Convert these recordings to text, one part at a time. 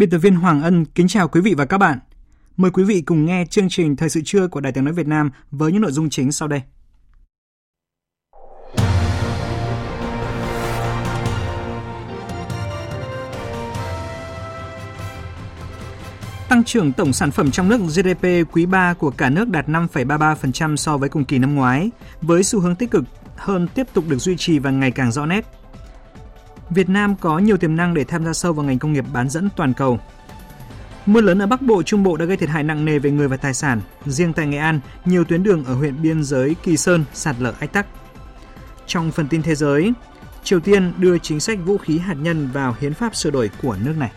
Biên tập viên Hoàng Ân kính chào quý vị và các bạn. Mời quý vị cùng nghe chương trình Thời sự trưa của Đài tiếng nói Việt Nam với những nội dung chính sau đây. Tăng trưởng tổng sản phẩm trong nước GDP quý 3 của cả nước đạt 5,33% so với cùng kỳ năm ngoái, với xu hướng tích cực hơn tiếp tục được duy trì và ngày càng rõ nét. Việt Nam có nhiều tiềm năng để tham gia sâu vào ngành công nghiệp bán dẫn toàn cầu. Mưa lớn ở Bắc Bộ, Trung Bộ đã gây thiệt hại nặng nề về người và tài sản. Riêng tại Nghệ An, nhiều tuyến đường ở huyện biên giới Kỳ Sơn sạt lở ách tắc. Trong phần tin thế giới, Triều Tiên đưa chính sách vũ khí hạt nhân vào hiến pháp sửa đổi của nước này.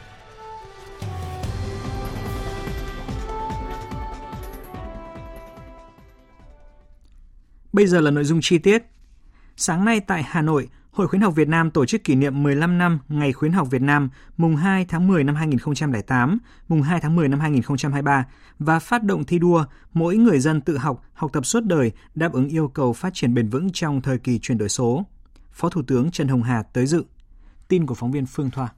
Bây giờ là nội dung chi tiết. Sáng nay tại Hà Nội, Hội khuyến học Việt Nam tổ chức kỷ niệm 15 năm Ngày khuyến học Việt Nam mùng 2 tháng 10 năm 2008, mùng 2 tháng 10 năm 2023 và phát động thi đua mỗi người dân tự học, học tập suốt đời đáp ứng yêu cầu phát triển bền vững trong thời kỳ chuyển đổi số. Phó Thủ tướng Trần Hồng Hà tới dự. Tin của phóng viên Phương Thoa.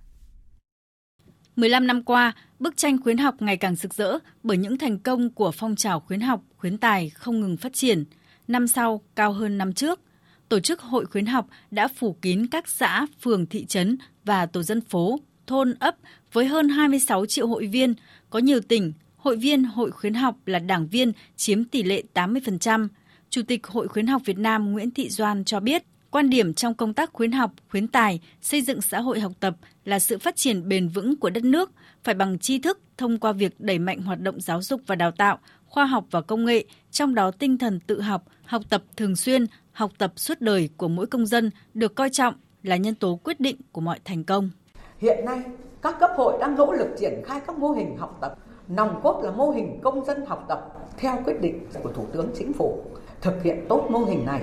15 năm qua, bức tranh khuyến học ngày càng rực rỡ bởi những thành công của phong trào khuyến học, khuyến tài không ngừng phát triển. Năm sau cao hơn năm trước – tổ chức hội khuyến học đã phủ kín các xã, phường, thị trấn và tổ dân phố, thôn, ấp với hơn 26 triệu hội viên. Có nhiều tỉnh, hội viên hội khuyến học là đảng viên chiếm tỷ lệ 80%. Chủ tịch Hội khuyến học Việt Nam Nguyễn Thị Doan cho biết, quan điểm trong công tác khuyến học, khuyến tài, xây dựng xã hội học tập là sự phát triển bền vững của đất nước, phải bằng tri thức thông qua việc đẩy mạnh hoạt động giáo dục và đào tạo, khoa học và công nghệ, trong đó tinh thần tự học, học tập thường xuyên, học tập suốt đời của mỗi công dân được coi trọng là nhân tố quyết định của mọi thành công. Hiện nay, các cấp hội đang nỗ lực triển khai các mô hình học tập, nòng cốt là mô hình công dân học tập theo quyết định của Thủ tướng Chính phủ. Thực hiện tốt mô hình này,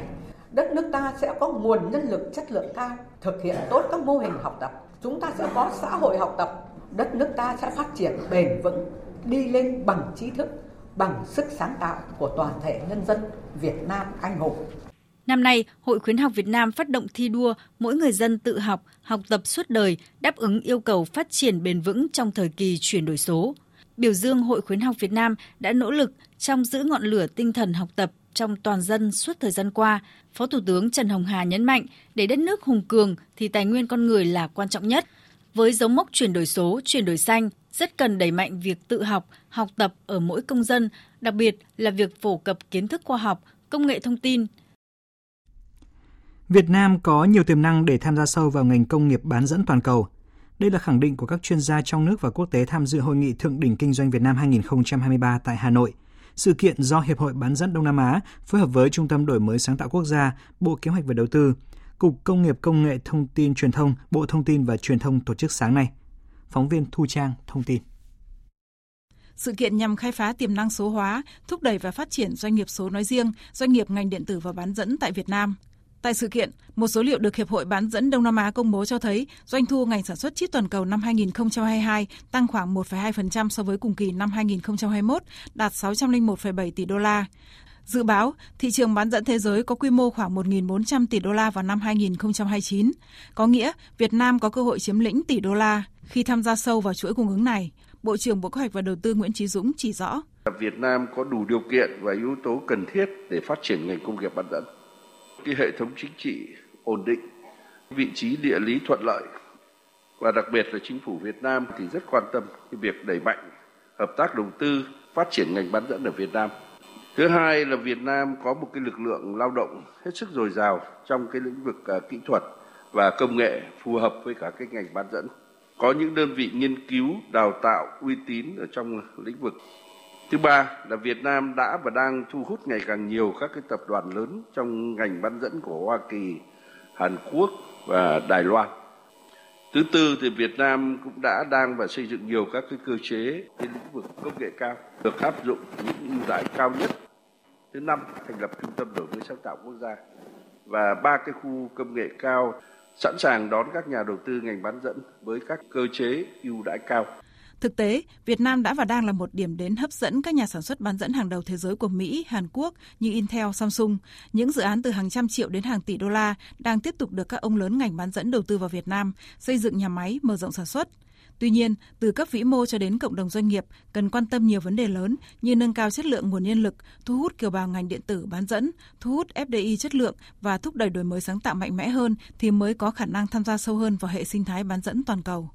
đất nước ta sẽ có nguồn nhân lực chất lượng cao, thực hiện tốt các mô hình học tập. Chúng ta sẽ có xã hội học tập, đất nước ta sẽ phát triển bền vững, đi lên bằng trí thức, bằng sức sáng tạo của toàn thể nhân dân Việt Nam anh hùng. Năm nay, Hội khuyến học Việt Nam phát động thi đua mỗi người dân tự học, học tập suốt đời, đáp ứng yêu cầu phát triển bền vững trong thời kỳ chuyển đổi số. Biểu dương Hội khuyến học Việt Nam đã nỗ lực trong giữ ngọn lửa tinh thần học tập trong toàn dân suốt thời gian qua, Phó Thủ tướng Trần Hồng Hà nhấn mạnh, để đất nước hùng cường thì tài nguyên con người là quan trọng nhất. Với dấu mốc chuyển đổi số, chuyển đổi xanh, rất cần đẩy mạnh việc tự học, học tập ở mỗi công dân, đặc biệt là việc phổ cập kiến thức khoa học, công nghệ thông tin, Việt Nam có nhiều tiềm năng để tham gia sâu vào ngành công nghiệp bán dẫn toàn cầu. Đây là khẳng định của các chuyên gia trong nước và quốc tế tham dự hội nghị thượng đỉnh kinh doanh Việt Nam 2023 tại Hà Nội. Sự kiện do Hiệp hội Bán dẫn Đông Nam Á phối hợp với Trung tâm Đổi mới sáng tạo quốc gia, Bộ Kế hoạch và Đầu tư, Cục Công nghiệp Công nghệ Thông tin Truyền thông, Bộ Thông tin và Truyền thông tổ chức sáng nay. Phóng viên Thu Trang thông tin. Sự kiện nhằm khai phá tiềm năng số hóa, thúc đẩy và phát triển doanh nghiệp số nói riêng, doanh nghiệp ngành điện tử và bán dẫn tại Việt Nam – Tại sự kiện, một số liệu được Hiệp hội Bán dẫn Đông Nam Á công bố cho thấy doanh thu ngành sản xuất chip toàn cầu năm 2022 tăng khoảng 1,2% so với cùng kỳ năm 2021, đạt 601,7 tỷ đô la. Dự báo, thị trường bán dẫn thế giới có quy mô khoảng 1.400 tỷ đô la vào năm 2029. Có nghĩa, Việt Nam có cơ hội chiếm lĩnh tỷ đô la khi tham gia sâu vào chuỗi cung ứng này. Bộ trưởng Bộ Kế hoạch và Đầu tư Nguyễn Chí Dũng chỉ rõ. Việt Nam có đủ điều kiện và yếu tố cần thiết để phát triển ngành công nghiệp bán dẫn cái hệ thống chính trị ổn định, vị trí địa lý thuận lợi và đặc biệt là chính phủ Việt Nam thì rất quan tâm cái việc đẩy mạnh hợp tác đầu tư phát triển ngành bán dẫn ở Việt Nam. Thứ hai là Việt Nam có một cái lực lượng lao động hết sức dồi dào trong cái lĩnh vực uh, kỹ thuật và công nghệ phù hợp với cả cái ngành bán dẫn. Có những đơn vị nghiên cứu, đào tạo uy tín ở trong lĩnh vực. Thứ ba là Việt Nam đã và đang thu hút ngày càng nhiều các cái tập đoàn lớn trong ngành bán dẫn của Hoa Kỳ, Hàn Quốc và Đài Loan. Thứ tư thì Việt Nam cũng đã đang và xây dựng nhiều các cái cơ chế trên lĩnh vực công nghệ cao được áp dụng những ưu đãi cao nhất. Thứ năm thành lập trung tâm đổi mới sáng tạo quốc gia và ba cái khu công nghệ cao sẵn sàng đón các nhà đầu tư ngành bán dẫn với các cơ chế ưu đãi cao. Thực tế, Việt Nam đã và đang là một điểm đến hấp dẫn các nhà sản xuất bán dẫn hàng đầu thế giới của Mỹ, Hàn Quốc như Intel, Samsung. Những dự án từ hàng trăm triệu đến hàng tỷ đô la đang tiếp tục được các ông lớn ngành bán dẫn đầu tư vào Việt Nam, xây dựng nhà máy, mở rộng sản xuất. Tuy nhiên, từ cấp vĩ mô cho đến cộng đồng doanh nghiệp cần quan tâm nhiều vấn đề lớn như nâng cao chất lượng nguồn nhân lực, thu hút kiều bào ngành điện tử bán dẫn, thu hút FDI chất lượng và thúc đẩy đổi mới sáng tạo mạnh mẽ hơn thì mới có khả năng tham gia sâu hơn vào hệ sinh thái bán dẫn toàn cầu.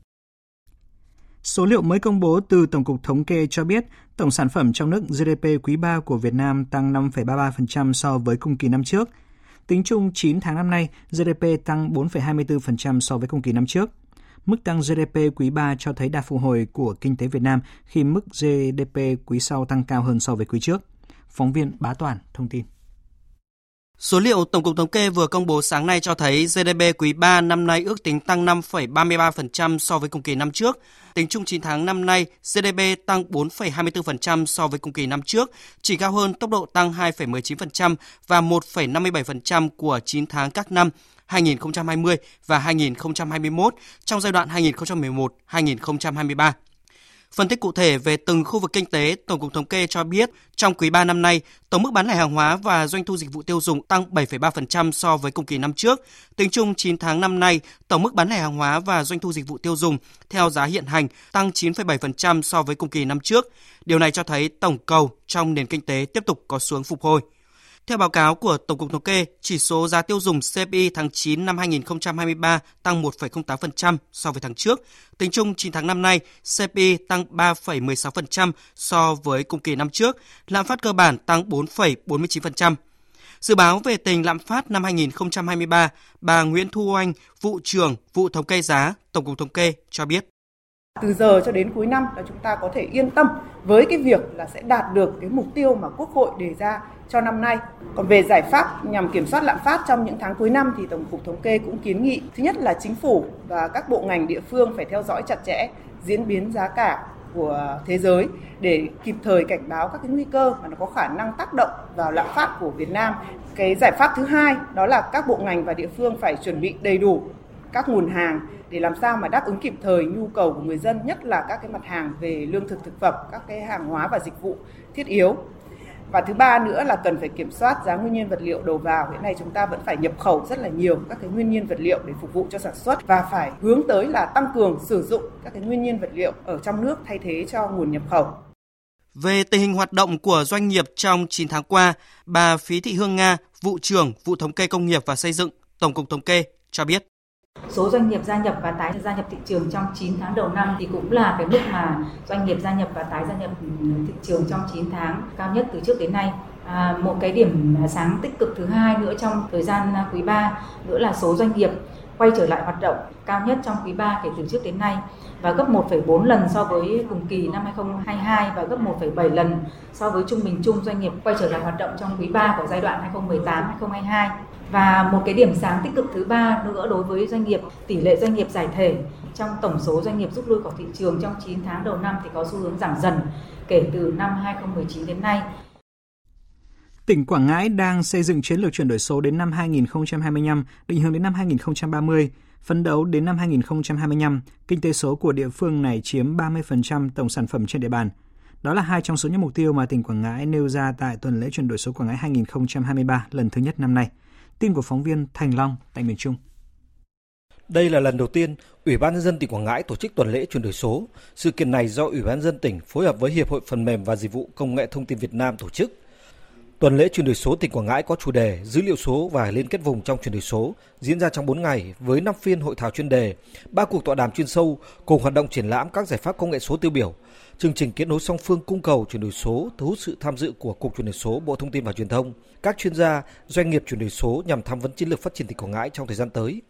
Số liệu mới công bố từ Tổng cục Thống kê cho biết tổng sản phẩm trong nước GDP quý 3 của Việt Nam tăng 5,33% so với cùng kỳ năm trước. Tính chung 9 tháng năm nay, GDP tăng 4,24% so với cùng kỳ năm trước. Mức tăng GDP quý 3 cho thấy đà phục hồi của kinh tế Việt Nam khi mức GDP quý sau tăng cao hơn so với quý trước. Phóng viên Bá Toàn thông tin. Số liệu Tổng cục Thống kê vừa công bố sáng nay cho thấy GDP quý 3 năm nay ước tính tăng 5,33% so với cùng kỳ năm trước. Tính chung 9 tháng năm nay, GDP tăng 4,24% so với cùng kỳ năm trước, chỉ cao hơn tốc độ tăng 2,19% và 1,57% của 9 tháng các năm 2020 và 2021 trong giai đoạn 2011-2023. Phân tích cụ thể về từng khu vực kinh tế, Tổng cục Thống kê cho biết trong quý 3 năm nay, tổng mức bán lẻ hàng hóa và doanh thu dịch vụ tiêu dùng tăng 7,3% so với cùng kỳ năm trước. Tính chung 9 tháng năm nay, tổng mức bán lẻ hàng hóa và doanh thu dịch vụ tiêu dùng theo giá hiện hành tăng 9,7% so với cùng kỳ năm trước. Điều này cho thấy tổng cầu trong nền kinh tế tiếp tục có xuống phục hồi. Theo báo cáo của Tổng cục Thống kê, chỉ số giá tiêu dùng CPI tháng 9 năm 2023 tăng 1,08% so với tháng trước. Tính chung 9 tháng năm nay, CPI tăng 3,16% so với cùng kỳ năm trước, lạm phát cơ bản tăng 4,49%. Dự báo về tình lạm phát năm 2023, bà Nguyễn Thu Oanh, vụ trưởng vụ thống kê giá, Tổng cục Thống kê cho biết. Từ giờ cho đến cuối năm là chúng ta có thể yên tâm với cái việc là sẽ đạt được cái mục tiêu mà Quốc hội đề ra cho năm nay. Còn về giải pháp nhằm kiểm soát lạm phát trong những tháng cuối năm thì Tổng cục Thống kê cũng kiến nghị thứ nhất là chính phủ và các bộ ngành địa phương phải theo dõi chặt chẽ diễn biến giá cả của thế giới để kịp thời cảnh báo các cái nguy cơ mà nó có khả năng tác động vào lạm phát của Việt Nam. Cái giải pháp thứ hai đó là các bộ ngành và địa phương phải chuẩn bị đầy đủ các nguồn hàng để làm sao mà đáp ứng kịp thời nhu cầu của người dân, nhất là các cái mặt hàng về lương thực thực phẩm, các cái hàng hóa và dịch vụ thiết yếu. Và thứ ba nữa là cần phải kiểm soát giá nguyên nhiên vật liệu đầu vào. Hiện nay chúng ta vẫn phải nhập khẩu rất là nhiều các cái nguyên nhiên vật liệu để phục vụ cho sản xuất và phải hướng tới là tăng cường sử dụng các cái nguyên nhiên vật liệu ở trong nước thay thế cho nguồn nhập khẩu. Về tình hình hoạt động của doanh nghiệp trong 9 tháng qua, bà Phí Thị Hương Nga, vụ trưởng vụ thống kê công nghiệp và xây dựng, Tổng cục Thống kê cho biết. Số doanh nghiệp gia nhập và tái gia nhập thị trường trong 9 tháng đầu năm thì cũng là cái mức mà doanh nghiệp gia nhập và tái gia nhập ừ, thị trường trong 9 tháng cao nhất từ trước đến nay. À, một cái điểm sáng tích cực thứ hai nữa trong thời gian à, quý 3 nữa là số doanh nghiệp quay trở lại hoạt động cao nhất trong quý 3 kể từ trước đến nay và gấp 1,4 lần so với cùng kỳ năm 2022 và gấp 1,7 lần so với trung bình chung doanh nghiệp quay trở lại hoạt động trong quý 3 của giai đoạn 2018-2022. Và một cái điểm sáng tích cực thứ ba nữa đối với doanh nghiệp, tỷ lệ doanh nghiệp giải thể trong tổng số doanh nghiệp rút lui khỏi thị trường trong 9 tháng đầu năm thì có xu hướng giảm dần kể từ năm 2019 đến nay. Tỉnh Quảng Ngãi đang xây dựng chiến lược chuyển đổi số đến năm 2025, định hướng đến năm 2030. Phấn đấu đến năm 2025, kinh tế số của địa phương này chiếm 30% tổng sản phẩm trên địa bàn. Đó là hai trong số những mục tiêu mà tỉnh Quảng Ngãi nêu ra tại tuần lễ chuyển đổi số Quảng Ngãi 2023 lần thứ nhất năm nay. Tin của phóng viên Thành Long tại miền Trung. Đây là lần đầu tiên Ủy ban nhân dân tỉnh Quảng Ngãi tổ chức tuần lễ chuyển đổi số. Sự kiện này do Ủy ban nhân dân tỉnh phối hợp với Hiệp hội Phần mềm và Dịch vụ Công nghệ Thông tin Việt Nam tổ chức. Tuần lễ chuyển đổi số tỉnh Quảng Ngãi có chủ đề dữ liệu số và liên kết vùng trong chuyển đổi số diễn ra trong 4 ngày với 5 phiên hội thảo chuyên đề, 3 cuộc tọa đàm chuyên sâu cùng hoạt động triển lãm các giải pháp công nghệ số tiêu biểu. Chương trình kết nối song phương cung cầu chuyển đổi số thu hút sự tham dự của Cục chuyển đổi số Bộ Thông tin và Truyền thông, các chuyên gia, doanh nghiệp chuyển đổi số nhằm tham vấn chiến lược phát triển tỉnh Quảng Ngãi trong thời gian tới.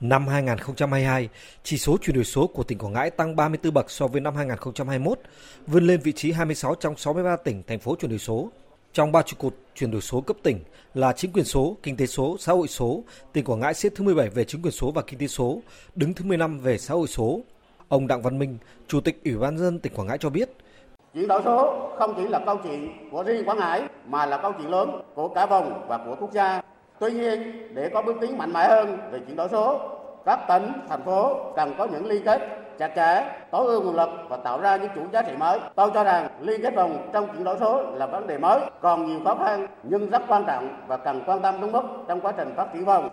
Năm 2022, chỉ số chuyển đổi số của tỉnh Quảng Ngãi tăng 34 bậc so với năm 2021, vươn lên vị trí 26 trong 63 tỉnh, thành phố chuyển đổi số. Trong ba trụ cột chuyển đổi số cấp tỉnh là chính quyền số, kinh tế số, xã hội số, tỉnh Quảng Ngãi xếp thứ 17 về chính quyền số và kinh tế số, đứng thứ 15 về xã hội số. Ông Đặng Văn Minh, Chủ tịch Ủy ban dân tỉnh Quảng Ngãi cho biết, Chuyển đổi số không chỉ là câu chuyện của riêng Quảng Ngãi mà là câu chuyện lớn của cả vùng và của quốc gia. Tuy nhiên, để có bước tiến mạnh mẽ hơn về chuyển đổi số, các tỉnh, thành phố cần có những liên kết chặt chẽ, tối ưu nguồn lực và tạo ra những chuỗi giá trị mới. Tôi cho rằng liên kết vùng trong chuyển đổi số là vấn đề mới, còn nhiều khó khăn nhưng rất quan trọng và cần quan tâm đúng mức trong quá trình phát triển vùng.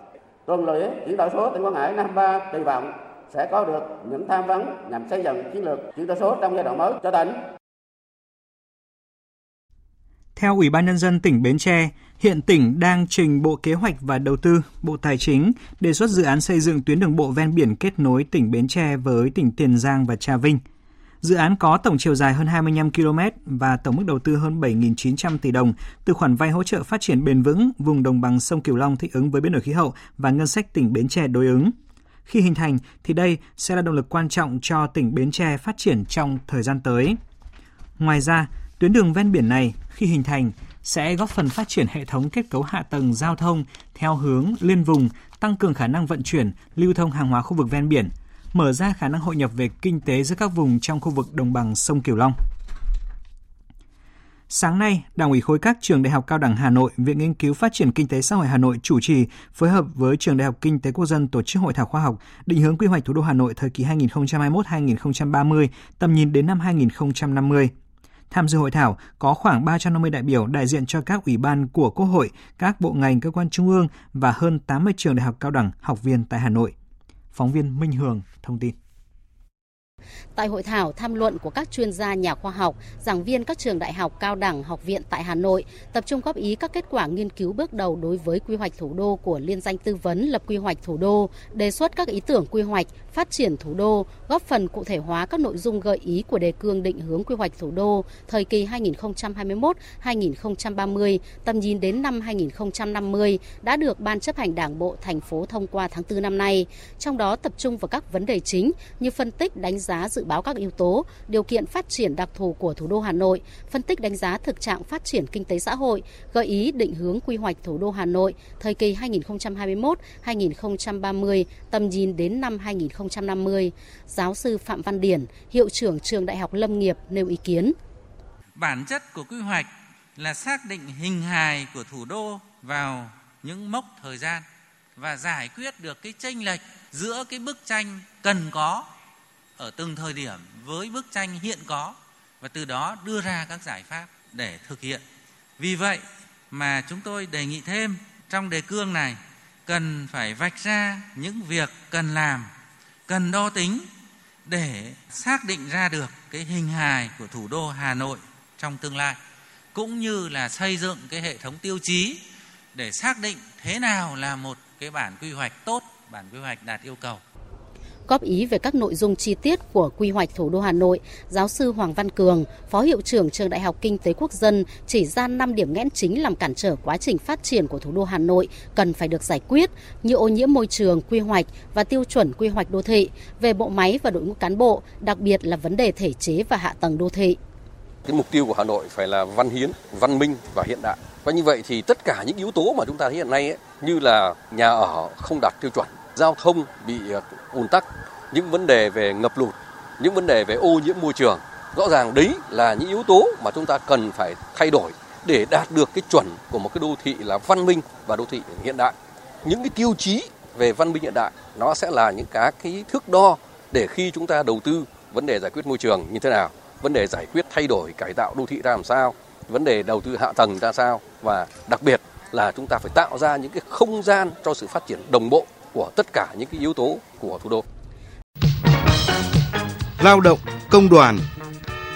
Tuần lễ chuyển đổi số tỉnh Quảng Ngãi năm ba kỳ vọng sẽ có được những tham vấn nhằm xây dựng chiến lược chuyển đổi số trong giai đoạn mới cho tỉnh. Theo Ủy ban Nhân dân tỉnh Bến Tre, hiện tỉnh đang trình Bộ Kế hoạch và Đầu tư, Bộ Tài chính đề xuất dự án xây dựng tuyến đường bộ ven biển kết nối tỉnh Bến Tre với tỉnh Tiền Giang và Trà Vinh. Dự án có tổng chiều dài hơn 25 km và tổng mức đầu tư hơn 7.900 tỷ đồng từ khoản vay hỗ trợ phát triển bền vững vùng đồng bằng sông Cửu Long thích ứng với biến đổi khí hậu và ngân sách tỉnh Bến Tre đối ứng. Khi hình thành thì đây sẽ là động lực quan trọng cho tỉnh Bến Tre phát triển trong thời gian tới. Ngoài ra, tuyến đường ven biển này khi hình thành sẽ góp phần phát triển hệ thống kết cấu hạ tầng giao thông theo hướng liên vùng, tăng cường khả năng vận chuyển, lưu thông hàng hóa khu vực ven biển, mở ra khả năng hội nhập về kinh tế giữa các vùng trong khu vực đồng bằng sông Cửu Long. Sáng nay, Đảng ủy khối các trường Đại học Cao đẳng Hà Nội, Viện Nghiên cứu Phát triển Kinh tế Xã hội Hà Nội chủ trì phối hợp với Trường Đại học Kinh tế Quốc dân tổ chức hội thảo khoa học định hướng quy hoạch thủ đô Hà Nội thời kỳ 2021-2030, tầm nhìn đến năm 2050. Tham dự hội thảo có khoảng 350 đại biểu đại diện cho các ủy ban của Quốc hội, các bộ ngành cơ quan trung ương và hơn 80 trường đại học cao đẳng, học viên tại Hà Nội. Phóng viên Minh Hường thông tin. Tại hội thảo, tham luận của các chuyên gia nhà khoa học, giảng viên các trường đại học cao đẳng, học viện tại Hà Nội tập trung góp ý các kết quả nghiên cứu bước đầu đối với quy hoạch thủ đô của Liên danh tư vấn lập quy hoạch thủ đô, đề xuất các ý tưởng quy hoạch, phát triển thủ đô, góp phần cụ thể hóa các nội dung gợi ý của đề cương định hướng quy hoạch thủ đô thời kỳ 2021-2030, tầm nhìn đến năm 2050 đã được Ban chấp hành Đảng bộ thành phố thông qua tháng 4 năm nay. Trong đó tập trung vào các vấn đề chính như phân tích đánh giá giá dự báo các yếu tố, điều kiện phát triển đặc thù của thủ đô Hà Nội, phân tích đánh giá thực trạng phát triển kinh tế xã hội, gợi ý định hướng quy hoạch thủ đô Hà Nội thời kỳ 2021-2030, tầm nhìn đến năm 2050. Giáo sư Phạm Văn Điển, hiệu trưởng trường Đại học Lâm nghiệp nêu ý kiến. Bản chất của quy hoạch là xác định hình hài của thủ đô vào những mốc thời gian và giải quyết được cái chênh lệch giữa cái bức tranh cần có ở từng thời điểm với bức tranh hiện có và từ đó đưa ra các giải pháp để thực hiện. Vì vậy mà chúng tôi đề nghị thêm trong đề cương này cần phải vạch ra những việc cần làm, cần đo tính để xác định ra được cái hình hài của thủ đô Hà Nội trong tương lai cũng như là xây dựng cái hệ thống tiêu chí để xác định thế nào là một cái bản quy hoạch tốt, bản quy hoạch đạt yêu cầu góp ý về các nội dung chi tiết của quy hoạch thủ đô Hà Nội, giáo sư Hoàng Văn Cường, Phó Hiệu trưởng Trường Đại học Kinh tế Quốc dân chỉ ra 5 điểm nghẽn chính làm cản trở quá trình phát triển của thủ đô Hà Nội cần phải được giải quyết như ô nhiễm môi trường, quy hoạch và tiêu chuẩn quy hoạch đô thị, về bộ máy và đội ngũ cán bộ, đặc biệt là vấn đề thể chế và hạ tầng đô thị. Cái mục tiêu của Hà Nội phải là văn hiến, văn minh và hiện đại. Và như vậy thì tất cả những yếu tố mà chúng ta thấy hiện nay ấy, như là nhà ở không đạt tiêu chuẩn, giao thông bị ờ, ùn tắc, những vấn đề về ngập lụt, những vấn đề về ô nhiễm môi trường. Rõ ràng đấy là những yếu tố mà chúng ta cần phải thay đổi để đạt được cái chuẩn của một cái đô thị là văn minh và đô thị hiện đại. Những cái tiêu chí về văn minh hiện đại nó sẽ là những cái cái thước đo để khi chúng ta đầu tư vấn đề giải quyết môi trường như thế nào, vấn đề giải quyết thay đổi cải tạo đô thị ra làm sao, vấn đề đầu tư hạ tầng ra sao và đặc biệt là chúng ta phải tạo ra những cái không gian cho sự phát triển đồng bộ của tất cả những cái yếu tố của thủ đô. Lao động công đoàn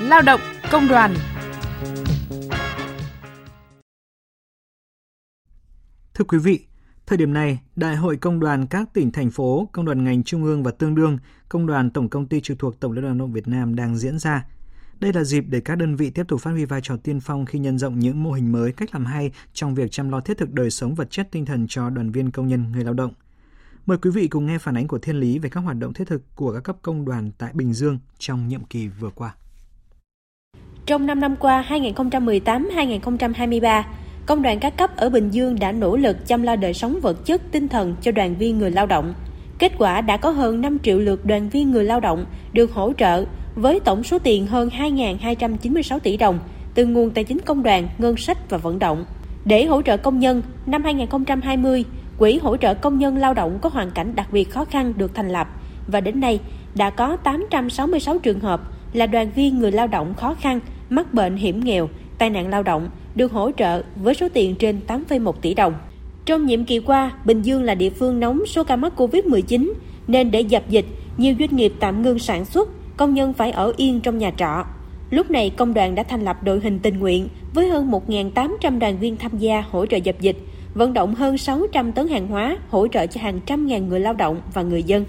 Lao động công đoàn Thưa quý vị, thời điểm này, Đại hội Công đoàn các tỉnh, thành phố, Công đoàn ngành trung ương và tương đương, Công đoàn Tổng Công ty trực thuộc Tổng Liên đoàn Lao động Việt Nam đang diễn ra. Đây là dịp để các đơn vị tiếp tục phát huy vai trò tiên phong khi nhân rộng những mô hình mới, cách làm hay trong việc chăm lo thiết thực đời sống vật chất tinh thần cho đoàn viên công nhân người lao động. Mời quý vị cùng nghe phản ánh của Thiên Lý về các hoạt động thiết thực của các cấp công đoàn tại Bình Dương trong nhiệm kỳ vừa qua. Trong 5 năm qua 2018-2023, công đoàn các cấp ở Bình Dương đã nỗ lực chăm lo đời sống vật chất, tinh thần cho đoàn viên người lao động. Kết quả đã có hơn 5 triệu lượt đoàn viên người lao động được hỗ trợ với tổng số tiền hơn 2.296 tỷ đồng từ nguồn tài chính công đoàn, ngân sách và vận động. Để hỗ trợ công nhân, năm 2020, Quỹ hỗ trợ công nhân lao động có hoàn cảnh đặc biệt khó khăn được thành lập và đến nay đã có 866 trường hợp là đoàn viên người lao động khó khăn, mắc bệnh hiểm nghèo, tai nạn lao động được hỗ trợ với số tiền trên 8,1 tỷ đồng. Trong nhiệm kỳ qua, Bình Dương là địa phương nóng số ca mắc Covid-19 nên để dập dịch, nhiều doanh nghiệp tạm ngưng sản xuất, công nhân phải ở yên trong nhà trọ. Lúc này, công đoàn đã thành lập đội hình tình nguyện với hơn 1.800 đoàn viên tham gia hỗ trợ dập dịch, vận động hơn 600 tấn hàng hóa hỗ trợ cho hàng trăm ngàn người lao động và người dân.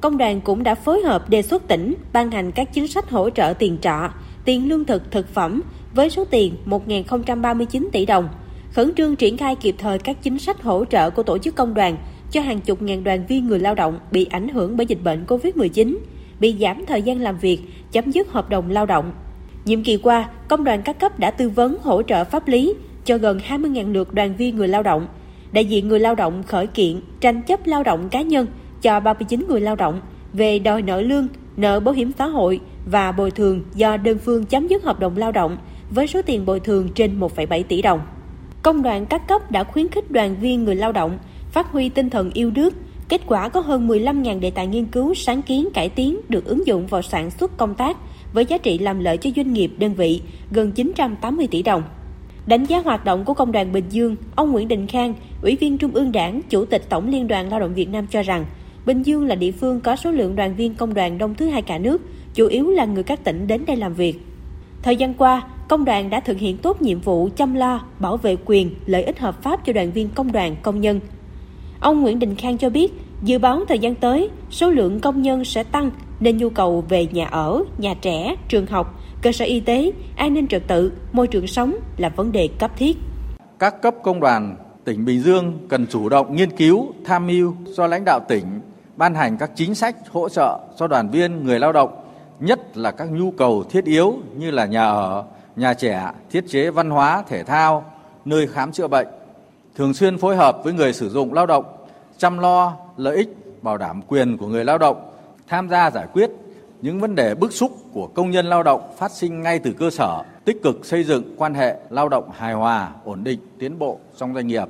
Công đoàn cũng đã phối hợp đề xuất tỉnh ban hành các chính sách hỗ trợ tiền trọ, tiền lương thực, thực phẩm với số tiền 1.039 tỷ đồng, khẩn trương triển khai kịp thời các chính sách hỗ trợ của tổ chức công đoàn cho hàng chục ngàn đoàn viên người lao động bị ảnh hưởng bởi dịch bệnh COVID-19, bị giảm thời gian làm việc, chấm dứt hợp đồng lao động. Nhiệm kỳ qua, công đoàn các cấp đã tư vấn hỗ trợ pháp lý cho gần 20.000 lượt đoàn viên người lao động. Đại diện người lao động khởi kiện tranh chấp lao động cá nhân cho 39 người lao động về đòi nợ lương, nợ bảo hiểm xã hội và bồi thường do đơn phương chấm dứt hợp đồng lao động với số tiền bồi thường trên 1,7 tỷ đồng. Công đoàn các cấp đã khuyến khích đoàn viên người lao động phát huy tinh thần yêu nước, kết quả có hơn 15.000 đề tài nghiên cứu, sáng kiến, cải tiến được ứng dụng vào sản xuất công tác với giá trị làm lợi cho doanh nghiệp, đơn vị gần 980 tỷ đồng. Đánh giá hoạt động của Công đoàn Bình Dương, ông Nguyễn Đình Khang, Ủy viên Trung ương Đảng, Chủ tịch Tổng Liên đoàn Lao động Việt Nam cho rằng, Bình Dương là địa phương có số lượng đoàn viên công đoàn đông thứ hai cả nước, chủ yếu là người các tỉnh đến đây làm việc. Thời gian qua, công đoàn đã thực hiện tốt nhiệm vụ chăm lo, bảo vệ quyền, lợi ích hợp pháp cho đoàn viên công đoàn, công nhân. Ông Nguyễn Đình Khang cho biết, dự báo thời gian tới, số lượng công nhân sẽ tăng nên nhu cầu về nhà ở, nhà trẻ, trường học, cơ sở y tế, an ninh trật tự, môi trường sống là vấn đề cấp thiết. Các cấp công đoàn tỉnh Bình Dương cần chủ động nghiên cứu, tham mưu cho lãnh đạo tỉnh ban hành các chính sách hỗ trợ cho đoàn viên người lao động, nhất là các nhu cầu thiết yếu như là nhà ở, nhà trẻ, thiết chế văn hóa, thể thao, nơi khám chữa bệnh. Thường xuyên phối hợp với người sử dụng lao động, chăm lo lợi ích, bảo đảm quyền của người lao động, tham gia giải quyết những vấn đề bức xúc của công nhân lao động phát sinh ngay từ cơ sở, tích cực xây dựng quan hệ lao động hài hòa, ổn định, tiến bộ trong doanh nghiệp.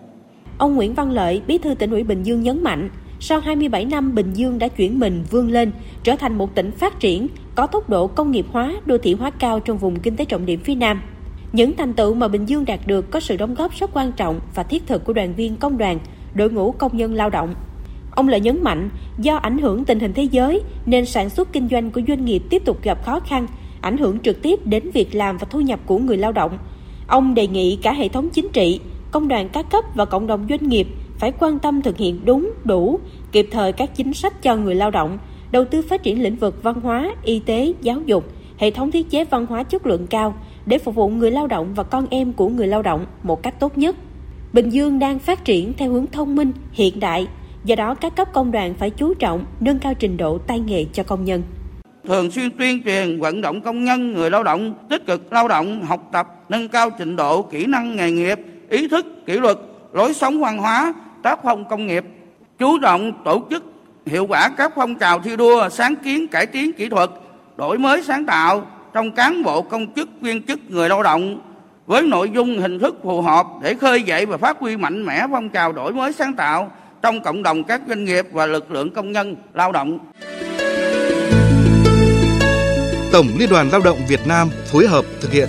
Ông Nguyễn Văn Lợi, Bí thư tỉnh ủy Bình Dương nhấn mạnh, sau 27 năm Bình Dương đã chuyển mình vươn lên, trở thành một tỉnh phát triển, có tốc độ công nghiệp hóa, đô thị hóa cao trong vùng kinh tế trọng điểm phía Nam. Những thành tựu mà Bình Dương đạt được có sự đóng góp rất quan trọng và thiết thực của đoàn viên công đoàn, đội ngũ công nhân lao động. Ông lại nhấn mạnh, do ảnh hưởng tình hình thế giới nên sản xuất kinh doanh của doanh nghiệp tiếp tục gặp khó khăn, ảnh hưởng trực tiếp đến việc làm và thu nhập của người lao động. Ông đề nghị cả hệ thống chính trị, công đoàn các cấp và cộng đồng doanh nghiệp phải quan tâm thực hiện đúng, đủ, kịp thời các chính sách cho người lao động, đầu tư phát triển lĩnh vực văn hóa, y tế, giáo dục, hệ thống thiết chế văn hóa chất lượng cao để phục vụ người lao động và con em của người lao động một cách tốt nhất. Bình Dương đang phát triển theo hướng thông minh, hiện đại, do đó các cấp công đoàn phải chú trọng nâng cao trình độ tay nghề cho công nhân. Thường xuyên tuyên truyền vận động công nhân, người lao động tích cực lao động, học tập, nâng cao trình độ kỹ năng nghề nghiệp, ý thức kỷ luật, lối sống văn hóa, tác phong công nghiệp, chú trọng tổ chức hiệu quả các phong trào thi đua, sáng kiến cải tiến kỹ thuật, đổi mới sáng tạo trong cán bộ công chức viên chức người lao động với nội dung hình thức phù hợp để khơi dậy và phát huy mạnh mẽ phong trào đổi mới sáng tạo trong cộng đồng các doanh nghiệp và lực lượng công nhân lao động. Tổng Liên đoàn Lao động Việt Nam phối hợp thực hiện.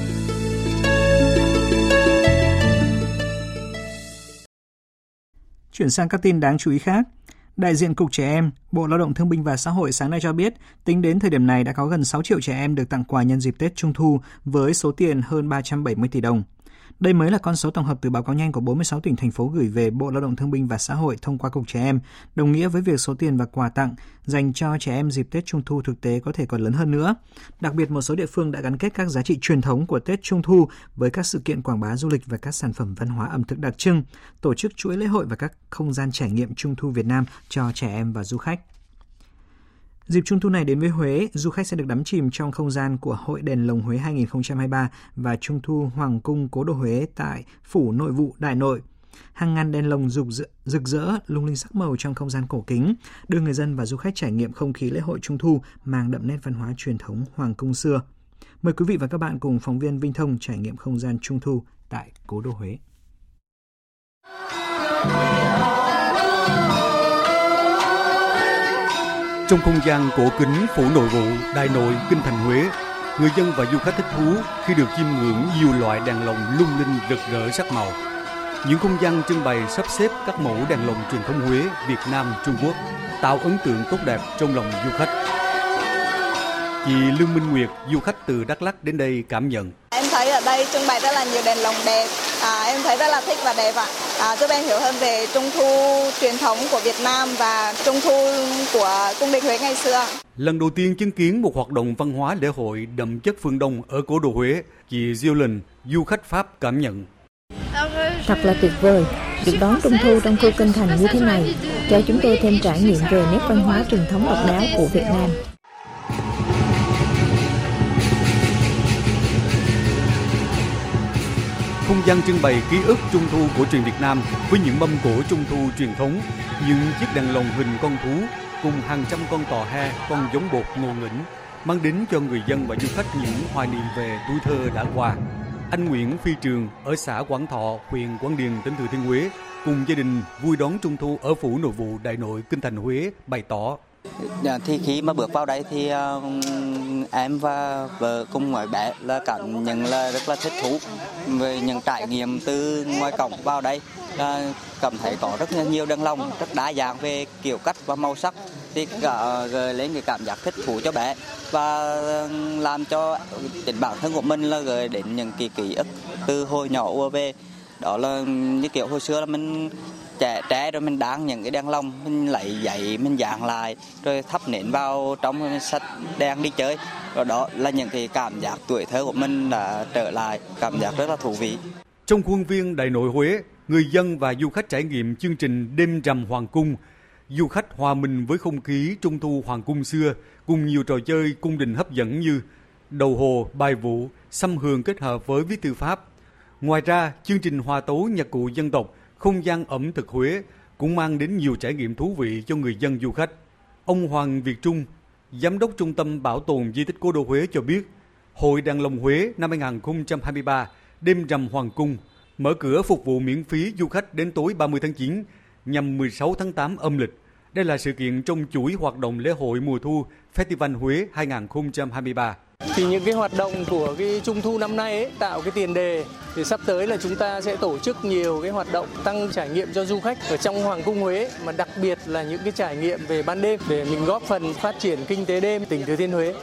Chuyển sang các tin đáng chú ý khác. Đại diện Cục Trẻ Em, Bộ Lao động Thương binh và Xã hội sáng nay cho biết, tính đến thời điểm này đã có gần 6 triệu trẻ em được tặng quà nhân dịp Tết Trung thu với số tiền hơn 370 tỷ đồng. Đây mới là con số tổng hợp từ báo cáo nhanh của 46 tỉnh thành phố gửi về Bộ Lao động Thương binh và Xã hội thông qua Cục Trẻ Em, đồng nghĩa với việc số tiền và quà tặng dành cho trẻ em dịp Tết Trung thu thực tế có thể còn lớn hơn nữa. Đặc biệt một số địa phương đã gắn kết các giá trị truyền thống của Tết Trung thu với các sự kiện quảng bá du lịch và các sản phẩm văn hóa ẩm thực đặc trưng, tổ chức chuỗi lễ hội và các không gian trải nghiệm Trung thu Việt Nam cho trẻ em và du khách. Dịp Trung thu này đến với Huế, du khách sẽ được đắm chìm trong không gian của Hội đèn lồng Huế 2023 và Trung thu Hoàng cung Cố đô Huế tại Phủ Nội vụ Đại Nội. Hàng ngàn đèn lồng rực rỡ, rực rỡ lung linh sắc màu trong không gian cổ kính, đưa người dân và du khách trải nghiệm không khí lễ hội Trung thu mang đậm nét văn hóa truyền thống Hoàng cung xưa. Mời quý vị và các bạn cùng phóng viên Vinh Thông trải nghiệm không gian Trung thu tại Cố đô Huế. Trong không gian cổ kính phủ nội vụ, đại nội, kinh thành Huế, người dân và du khách thích thú khi được chiêm ngưỡng nhiều loại đèn lồng lung linh rực rỡ sắc màu. Những không gian trưng bày sắp xếp các mẫu đèn lồng truyền thống Huế, Việt Nam, Trung Quốc tạo ấn tượng tốt đẹp trong lòng du khách. Chị Lương Minh Nguyệt, du khách từ Đắk Lắk đến đây cảm nhận. Em thấy ở đây trưng bày rất là nhiều đèn lồng đẹp, à, em thấy rất là thích và đẹp ạ. À, giúp em hiểu hơn về Trung thu truyền thống của Việt Nam và Trung thu của cung đình Huế ngày xưa. Lần đầu tiên chứng kiến một hoạt động văn hóa lễ hội đậm chất phương Đông ở cố đô Huế, chị Diêu Linh, du khách Pháp cảm nhận. Thật là tuyệt vời, được đón Trung thu trong khu kinh thành như thế này, cho chúng tôi thêm trải nghiệm về nét văn hóa truyền thống độc đáo của Việt Nam. Không gian trưng bày ký ức trung thu của truyền Việt Nam với những mâm cổ trung thu truyền thống, những chiếc đèn lồng hình con thú cùng hàng trăm con tò he, con giống bột ngô nghĩnh mang đến cho người dân và du khách những hoài niệm về tuổi thơ đã qua. Anh Nguyễn Phi Trường ở xã Quảng Thọ, huyện Quảng Điền, tỉnh Thừa Thiên Huế cùng gia đình vui đón trung thu ở phủ nội vụ Đại Nội kinh thành Huế bày tỏ Dạ, thì khi mà bước vào đây thì ờ, em và vợ cùng ngoại bé là cảm nhận là rất là thích thú về những trải nghiệm từ ngoài cổng vào đây. Là cảm thấy có rất nhiều đơn lòng, rất đa dạng về kiểu cách và màu sắc, thì cả gợi lên cái cảm giác thích thú cho bé và làm cho chính bản thân của mình là gợi đến những kỳ ký ức từ hồi nhỏ về. Đó là ừ, như kiểu hồi xưa là mình trẻ trẻ rồi mình đan những cái đèn lồng mình lấy giấy, mình dán lại, rồi thắp nến vào trong mình sách đèn đi chơi. Rồi đó là những cái cảm giác tuổi thơ của mình đã trở lại, cảm giác rất là thú vị. Trong khuôn viên Đại Nội Huế, người dân và du khách trải nghiệm chương trình đêm rằm hoàng cung. Du khách hòa mình với không khí trung thu hoàng cung xưa, cùng nhiều trò chơi cung đình hấp dẫn như đầu hồ, bài vũ, xăm hường kết hợp với viết thư pháp. Ngoài ra, chương trình hòa tấu nhạc cụ dân tộc không gian ẩm thực Huế cũng mang đến nhiều trải nghiệm thú vị cho người dân du khách. Ông Hoàng Việt Trung, Giám đốc Trung tâm Bảo tồn Di tích Cố đô Huế cho biết, Hội Đàn Lồng Huế năm 2023 đêm rằm Hoàng Cung mở cửa phục vụ miễn phí du khách đến tối 30 tháng 9 nhằm 16 tháng 8 âm lịch. Đây là sự kiện trong chuỗi hoạt động lễ hội mùa thu Festival Huế 2023 thì những cái hoạt động của cái trung thu năm nay ấy, tạo cái tiền đề thì sắp tới là chúng ta sẽ tổ chức nhiều cái hoạt động tăng trải nghiệm cho du khách ở trong hoàng cung Huế mà đặc biệt là những cái trải nghiệm về ban đêm để mình góp phần phát triển kinh tế đêm tỉnh Thừa Thiên Huế.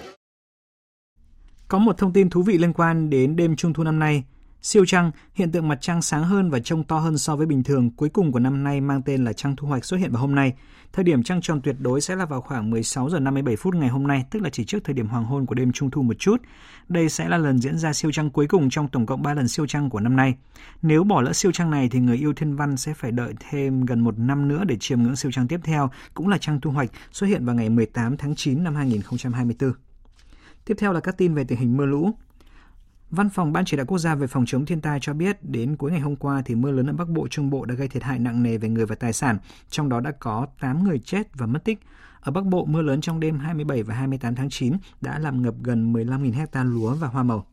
Có một thông tin thú vị liên quan đến đêm trung thu năm nay. Siêu trăng, hiện tượng mặt trăng sáng hơn và trông to hơn so với bình thường cuối cùng của năm nay mang tên là trăng thu hoạch xuất hiện vào hôm nay. Thời điểm trăng tròn tuyệt đối sẽ là vào khoảng 16 giờ 57 phút ngày hôm nay, tức là chỉ trước thời điểm hoàng hôn của đêm trung thu một chút. Đây sẽ là lần diễn ra siêu trăng cuối cùng trong tổng cộng 3 lần siêu trăng của năm nay. Nếu bỏ lỡ siêu trăng này thì người yêu thiên văn sẽ phải đợi thêm gần một năm nữa để chiêm ngưỡng siêu trăng tiếp theo, cũng là trăng thu hoạch xuất hiện vào ngày 18 tháng 9 năm 2024. Tiếp theo là các tin về tình hình mưa lũ. Văn phòng Ban chỉ đạo quốc gia về phòng chống thiên tai cho biết đến cuối ngày hôm qua thì mưa lớn ở Bắc Bộ Trung Bộ đã gây thiệt hại nặng nề về người và tài sản, trong đó đã có 8 người chết và mất tích. Ở Bắc Bộ, mưa lớn trong đêm 27 và 28 tháng 9 đã làm ngập gần 15.000 hecta lúa và hoa màu.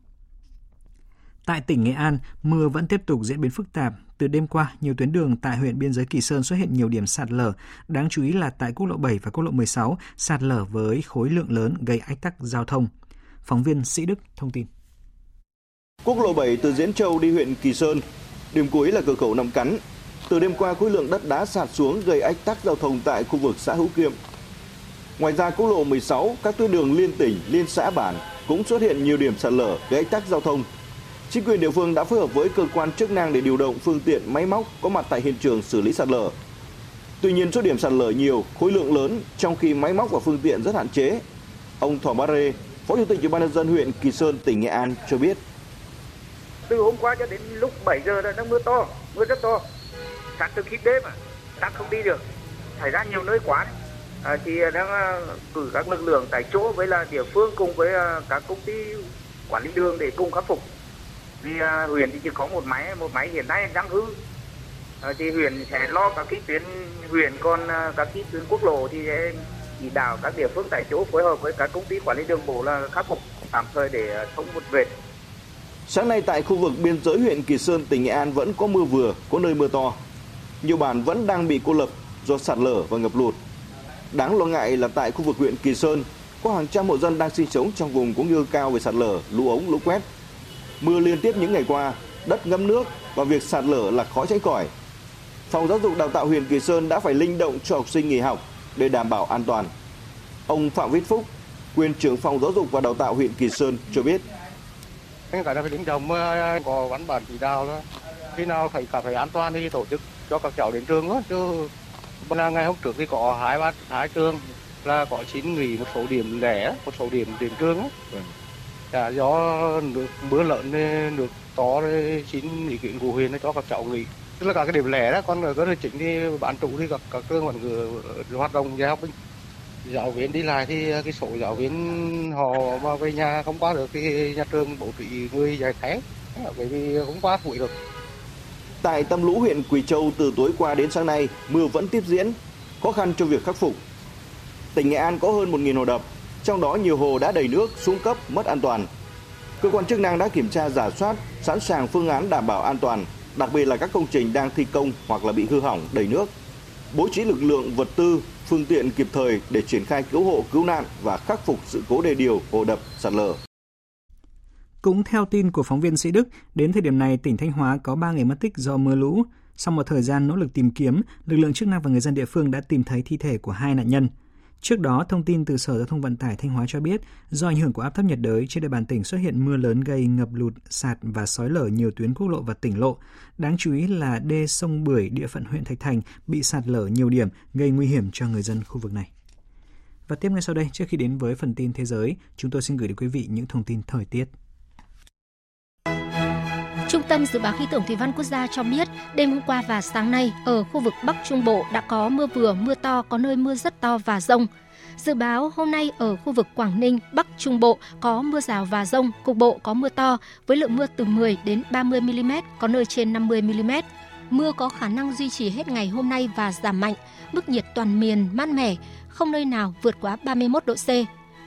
Tại tỉnh Nghệ An, mưa vẫn tiếp tục diễn biến phức tạp. Từ đêm qua, nhiều tuyến đường tại huyện biên giới Kỳ Sơn xuất hiện nhiều điểm sạt lở. Đáng chú ý là tại quốc lộ 7 và quốc lộ 16, sạt lở với khối lượng lớn gây ách tắc giao thông. Phóng viên Sĩ Đức thông tin. Quốc lộ 7 từ Diễn Châu đi huyện Kỳ Sơn, điểm cuối là cửa khẩu Nậm Cắn. Từ đêm qua khối lượng đất đá sạt xuống gây ách tắc giao thông tại khu vực xã Hữu Kiệm. Ngoài ra quốc lộ 16, các tuyến đường liên tỉnh, liên xã bản cũng xuất hiện nhiều điểm sạt lở gây ách tắc giao thông. Chính quyền địa phương đã phối hợp với cơ quan chức năng để điều động phương tiện máy móc có mặt tại hiện trường xử lý sạt lở. Tuy nhiên số điểm sạt lở nhiều, khối lượng lớn trong khi máy móc và phương tiện rất hạn chế. Ông Thỏ Ba Rê, Phó Chủ tịch Ủy ban nhân dân huyện Kỳ Sơn, tỉnh Nghệ An cho biết. Từ hôm qua cho đến lúc 7 giờ là đang mưa to, mưa rất to. Sáng từ khi đêm mà, đang không đi được. Xảy ra nhiều nơi quá đấy. À, thì đang à, cử các lực lượng tại chỗ với là địa phương cùng với à, các công ty quản lý đường để cùng khắc phục vì à, huyện thì chỉ có một máy một máy hiện nay đang hư à, thì huyện sẽ lo các cái tuyến huyện còn à, các cái tuyến quốc lộ thì sẽ chỉ đạo các địa phương tại chỗ phối hợp với các công ty quản lý đường bộ là khắc phục tạm thời để à, thông một vệt Sáng nay tại khu vực biên giới huyện Kỳ Sơn, tỉnh Nghệ An vẫn có mưa vừa, có nơi mưa to. Nhiều bản vẫn đang bị cô lập do sạt lở và ngập lụt. Đáng lo ngại là tại khu vực huyện Kỳ Sơn, có hàng trăm hộ dân đang sinh sống trong vùng có nguy cơ cao về sạt lở, lũ ống, lũ quét. Mưa liên tiếp những ngày qua, đất ngâm nước và việc sạt lở là khó tránh khỏi. Phòng giáo dục đào tạo huyện Kỳ Sơn đã phải linh động cho học sinh nghỉ học để đảm bảo an toàn. Ông Phạm Viết Phúc, quyền trưởng phòng giáo dục và đào tạo huyện Kỳ Sơn cho biết cái này phải linh động ờ, có văn bản chỉ đạo đó khi nào phải cảm thấy an toàn thì tổ chức cho các cháu đến trường đó chứ là ngày hôm trước thì có hai ba hai trường là có chín nghỉ một số điểm lẻ một số điểm đến trường đó. Dạ, do nước mưa nên nước to nên xin ý kiến của huyện cho các cháu nghỉ. Tức là cả cái điểm lẻ đó còn ở cái chính thì bán trụ thì các các trường vẫn hoạt động dạy học giáo viên đi lại thì ờ, cái số giáo viên họ mà về nhà không qua được thì nhà trường bố trí người dạy tháng ờ, bởi vì không qua phụ được Tại tâm lũ huyện Quỳ Châu từ tối qua đến sáng nay, mưa vẫn tiếp diễn, khó khăn cho việc khắc phục. Tỉnh Nghệ An có hơn 1.000 hồ đập, trong đó nhiều hồ đã đầy nước, xuống cấp, mất an toàn. Cơ quan chức năng đã kiểm tra giả soát, sẵn sàng phương án đảm bảo an toàn, đặc biệt là các công trình đang thi công hoặc là bị hư hỏng, đầy nước. Bố trí lực lượng, vật tư, phương tiện kịp thời để triển khai cứu hộ, cứu nạn và khắc phục sự cố đê điều, hồ đập, sạt lở. Cũng theo tin của phóng viên Sĩ Đức, đến thời điểm này tỉnh Thanh Hóa có 3 người mất tích do mưa lũ. Sau một thời gian nỗ lực tìm kiếm, lực lượng chức năng và người dân địa phương đã tìm thấy thi thể của hai nạn nhân. Trước đó, thông tin từ Sở Giao thông Vận tải Thanh Hóa cho biết, do ảnh hưởng của áp thấp nhiệt đới, trên địa bàn tỉnh xuất hiện mưa lớn gây ngập lụt, sạt và sói lở nhiều tuyến quốc lộ và tỉnh lộ. Đáng chú ý là đê sông Bưởi, địa phận huyện Thạch Thành bị sạt lở nhiều điểm, gây nguy hiểm cho người dân khu vực này. Và tiếp ngay sau đây, trước khi đến với phần tin thế giới, chúng tôi xin gửi đến quý vị những thông tin thời tiết. Trung tâm Dự báo Khí tượng Thủy văn Quốc gia cho biết, đêm hôm qua và sáng nay, ở khu vực Bắc Trung Bộ đã có mưa vừa, mưa to, có nơi mưa rất to và rông. Dự báo hôm nay ở khu vực Quảng Ninh, Bắc Trung Bộ có mưa rào và rông, cục bộ có mưa to với lượng mưa từ 10 đến 30 mm, có nơi trên 50 mm. Mưa có khả năng duy trì hết ngày hôm nay và giảm mạnh, mức nhiệt toàn miền mát mẻ, không nơi nào vượt quá 31 độ C.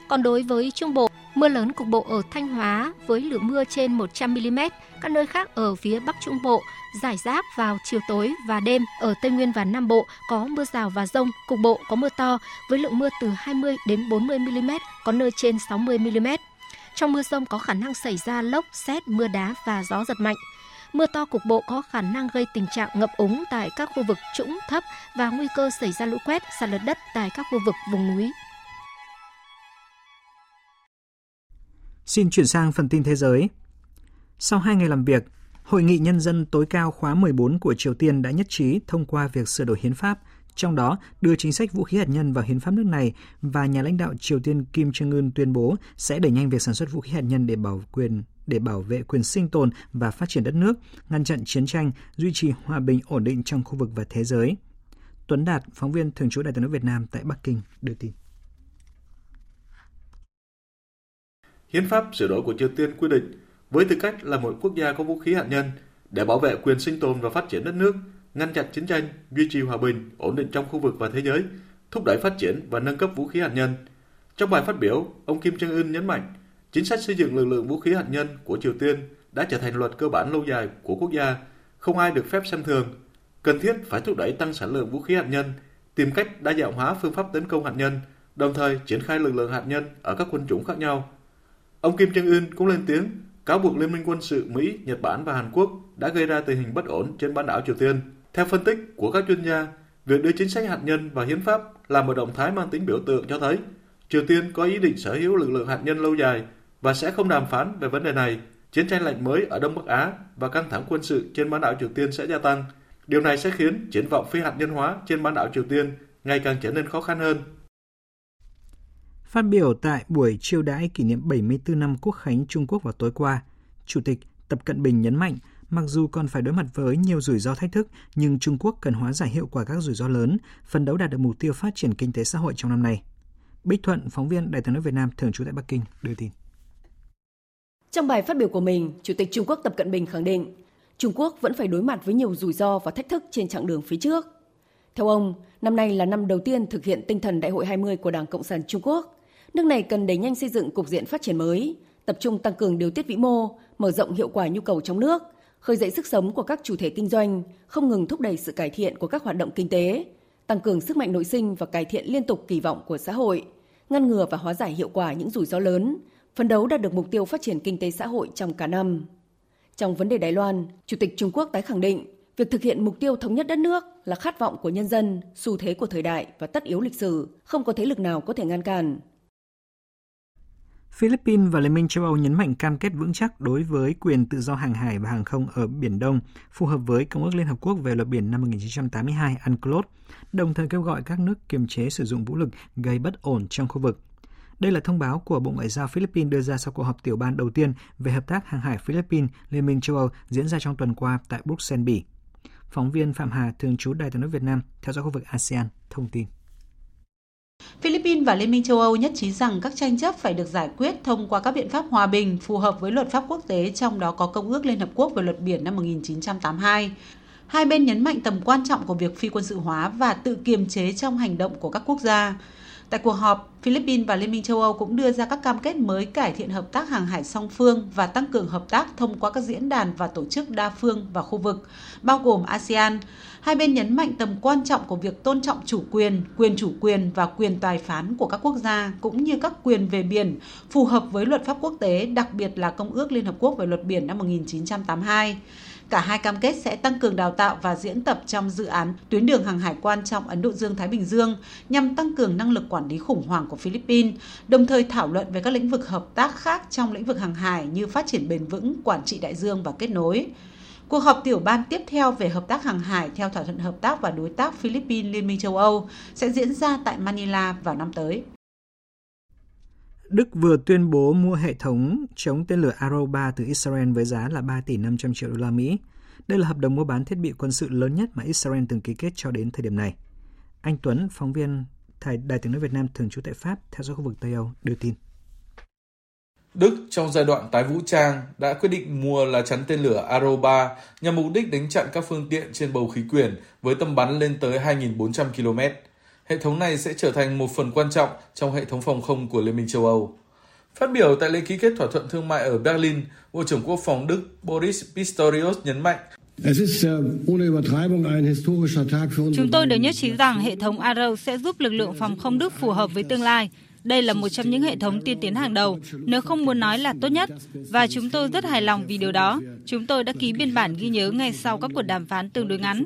Còn đối với Trung Bộ, mưa lớn cục bộ ở Thanh Hóa với lượng mưa trên 100 mm, các nơi khác ở phía Bắc Trung Bộ giải rác vào chiều tối và đêm ở Tây Nguyên và Nam Bộ có mưa rào và rông, cục bộ có mưa to với lượng mưa từ 20 đến 40 mm, có nơi trên 60 mm. Trong mưa rông có khả năng xảy ra lốc, xét, mưa đá và gió giật mạnh. Mưa to cục bộ có khả năng gây tình trạng ngập úng tại các khu vực trũng thấp và nguy cơ xảy ra lũ quét, sạt lở đất tại các khu vực vùng núi. Xin chuyển sang phần tin thế giới. Sau hai ngày làm việc, Hội nghị Nhân dân tối cao khóa 14 của Triều Tiên đã nhất trí thông qua việc sửa đổi hiến pháp, trong đó đưa chính sách vũ khí hạt nhân vào hiến pháp nước này và nhà lãnh đạo Triều Tiên Kim Jong-un tuyên bố sẽ đẩy nhanh việc sản xuất vũ khí hạt nhân để bảo quyền để bảo vệ quyền sinh tồn và phát triển đất nước, ngăn chặn chiến tranh, duy trì hòa bình ổn định trong khu vực và thế giới. Tuấn Đạt, phóng viên thường trú Đại tiếng nước Việt Nam tại Bắc Kinh đưa tin. Hiến pháp sửa đổi của Triều Tiên quy định với tư cách là một quốc gia có vũ khí hạt nhân để bảo vệ quyền sinh tồn và phát triển đất nước, ngăn chặn chiến tranh, duy trì hòa bình, ổn định trong khu vực và thế giới, thúc đẩy phát triển và nâng cấp vũ khí hạt nhân. Trong bài phát biểu, ông Kim Jong Un nhấn mạnh, chính sách xây dựng lực lượng vũ khí hạt nhân của Triều Tiên đã trở thành luật cơ bản lâu dài của quốc gia, không ai được phép xem thường. Cần thiết phải thúc đẩy tăng sản lượng vũ khí hạt nhân, tìm cách đa dạng hóa phương pháp tấn công hạt nhân, đồng thời triển khai lực lượng hạt nhân ở các quân chủng khác nhau. Ông Kim Jong Un cũng lên tiếng cáo buộc Liên minh quân sự Mỹ, Nhật Bản và Hàn Quốc đã gây ra tình hình bất ổn trên bán đảo Triều Tiên. Theo phân tích của các chuyên gia, việc đưa chính sách hạt nhân và hiến pháp là một động thái mang tính biểu tượng cho thấy Triều Tiên có ý định sở hữu lực lượng hạt nhân lâu dài và sẽ không đàm phán về vấn đề này chiến tranh lạnh mới ở Đông Bắc Á và căng thẳng quân sự trên bán đảo Triều Tiên sẽ gia tăng. Điều này sẽ khiến triển vọng phi hạt nhân hóa trên bán đảo Triều Tiên ngày càng trở nên khó khăn hơn. Phát biểu tại buổi chiêu đãi kỷ niệm 74 năm Quốc khánh Trung Quốc vào tối qua, Chủ tịch Tập Cận Bình nhấn mạnh, mặc dù còn phải đối mặt với nhiều rủi ro thách thức, nhưng Trung Quốc cần hóa giải hiệu quả các rủi ro lớn, phấn đấu đạt được mục tiêu phát triển kinh tế xã hội trong năm nay. Bích Thuận, phóng viên Đài tiếng nói Việt Nam thường trú tại Bắc Kinh đưa tin. Trong bài phát biểu của mình, Chủ tịch Trung Quốc Tập Cận Bình khẳng định, Trung Quốc vẫn phải đối mặt với nhiều rủi ro và thách thức trên chặng đường phía trước. Theo ông, năm nay là năm đầu tiên thực hiện tinh thần Đại hội 20 của Đảng Cộng sản Trung Quốc. Nước này cần đẩy nhanh xây dựng cục diện phát triển mới, tập trung tăng cường điều tiết vĩ mô, mở rộng hiệu quả nhu cầu trong nước, khơi dậy sức sống của các chủ thể kinh doanh, không ngừng thúc đẩy sự cải thiện của các hoạt động kinh tế, tăng cường sức mạnh nội sinh và cải thiện liên tục kỳ vọng của xã hội, ngăn ngừa và hóa giải hiệu quả những rủi ro lớn, phấn đấu đạt được mục tiêu phát triển kinh tế xã hội trong cả năm. Trong vấn đề Đài Loan, Chủ tịch Trung Quốc tái khẳng định việc thực hiện mục tiêu thống nhất đất nước là khát vọng của nhân dân, xu thế của thời đại và tất yếu lịch sử, không có thế lực nào có thể ngăn cản. Philippines và Liên minh châu Âu nhấn mạnh cam kết vững chắc đối với quyền tự do hàng hải và hàng không ở Biển Đông, phù hợp với Công ước Liên Hợp Quốc về luật biển năm 1982 UNCLOS, đồng thời kêu gọi các nước kiềm chế sử dụng vũ lực gây bất ổn trong khu vực. Đây là thông báo của Bộ Ngoại giao Philippines đưa ra sau cuộc họp tiểu ban đầu tiên về hợp tác hàng hải Philippines Liên minh châu Âu diễn ra trong tuần qua tại Bruxelles, Bỉ. Phóng viên Phạm Hà, thường trú Đài tiếng nói Việt Nam, theo dõi khu vực ASEAN, thông tin. Philippines và Liên minh châu Âu nhất trí rằng các tranh chấp phải được giải quyết thông qua các biện pháp hòa bình phù hợp với luật pháp quốc tế, trong đó có Công ước Liên Hợp Quốc về luật biển năm 1982. Hai bên nhấn mạnh tầm quan trọng của việc phi quân sự hóa và tự kiềm chế trong hành động của các quốc gia. Tại cuộc họp, Philippines và Liên minh châu Âu cũng đưa ra các cam kết mới cải thiện hợp tác hàng hải song phương và tăng cường hợp tác thông qua các diễn đàn và tổ chức đa phương và khu vực, bao gồm ASEAN. Hai bên nhấn mạnh tầm quan trọng của việc tôn trọng chủ quyền, quyền chủ quyền và quyền tài phán của các quốc gia, cũng như các quyền về biển, phù hợp với luật pháp quốc tế, đặc biệt là Công ước Liên Hợp Quốc về luật biển năm 1982. Cả hai cam kết sẽ tăng cường đào tạo và diễn tập trong dự án tuyến đường hàng hải quan trọng Ấn Độ Dương-Thái Bình Dương nhằm tăng cường năng lực quản lý khủng hoảng của Philippines, đồng thời thảo luận về các lĩnh vực hợp tác khác trong lĩnh vực hàng hải như phát triển bền vững, quản trị đại dương và kết nối. Cuộc họp tiểu ban tiếp theo về hợp tác hàng hải theo thỏa thuận hợp tác và đối tác Philippines Liên minh châu Âu sẽ diễn ra tại Manila vào năm tới. Đức vừa tuyên bố mua hệ thống chống tên lửa Arrow 3 từ Israel với giá là 3 tỷ 500 triệu đô la Mỹ. Đây là hợp đồng mua bán thiết bị quân sự lớn nhất mà Israel từng ký kết cho đến thời điểm này. Anh Tuấn, phóng viên Đài, Đài tiếng nói Việt Nam thường trú tại Pháp, theo dõi khu vực Tây Âu, đưa tin. Đức trong giai đoạn tái vũ trang đã quyết định mua lá chắn tên lửa Arrow 3 nhằm mục đích đánh chặn các phương tiện trên bầu khí quyển với tầm bắn lên tới 2.400 km. Hệ thống này sẽ trở thành một phần quan trọng trong hệ thống phòng không của Liên minh châu Âu. Phát biểu tại lễ ký kết thỏa thuận thương mại ở Berlin, Bộ trưởng Quốc phòng Đức Boris Pistorius nhấn mạnh Chúng tôi đều nhất trí rằng hệ thống Arrow sẽ giúp lực lượng phòng không Đức phù hợp với tương lai. Đây là một trong những hệ thống tiên tiến hàng đầu, nếu không muốn nói là tốt nhất, và chúng tôi rất hài lòng vì điều đó. Chúng tôi đã ký biên bản ghi nhớ ngay sau các cuộc đàm phán tương đối ngắn.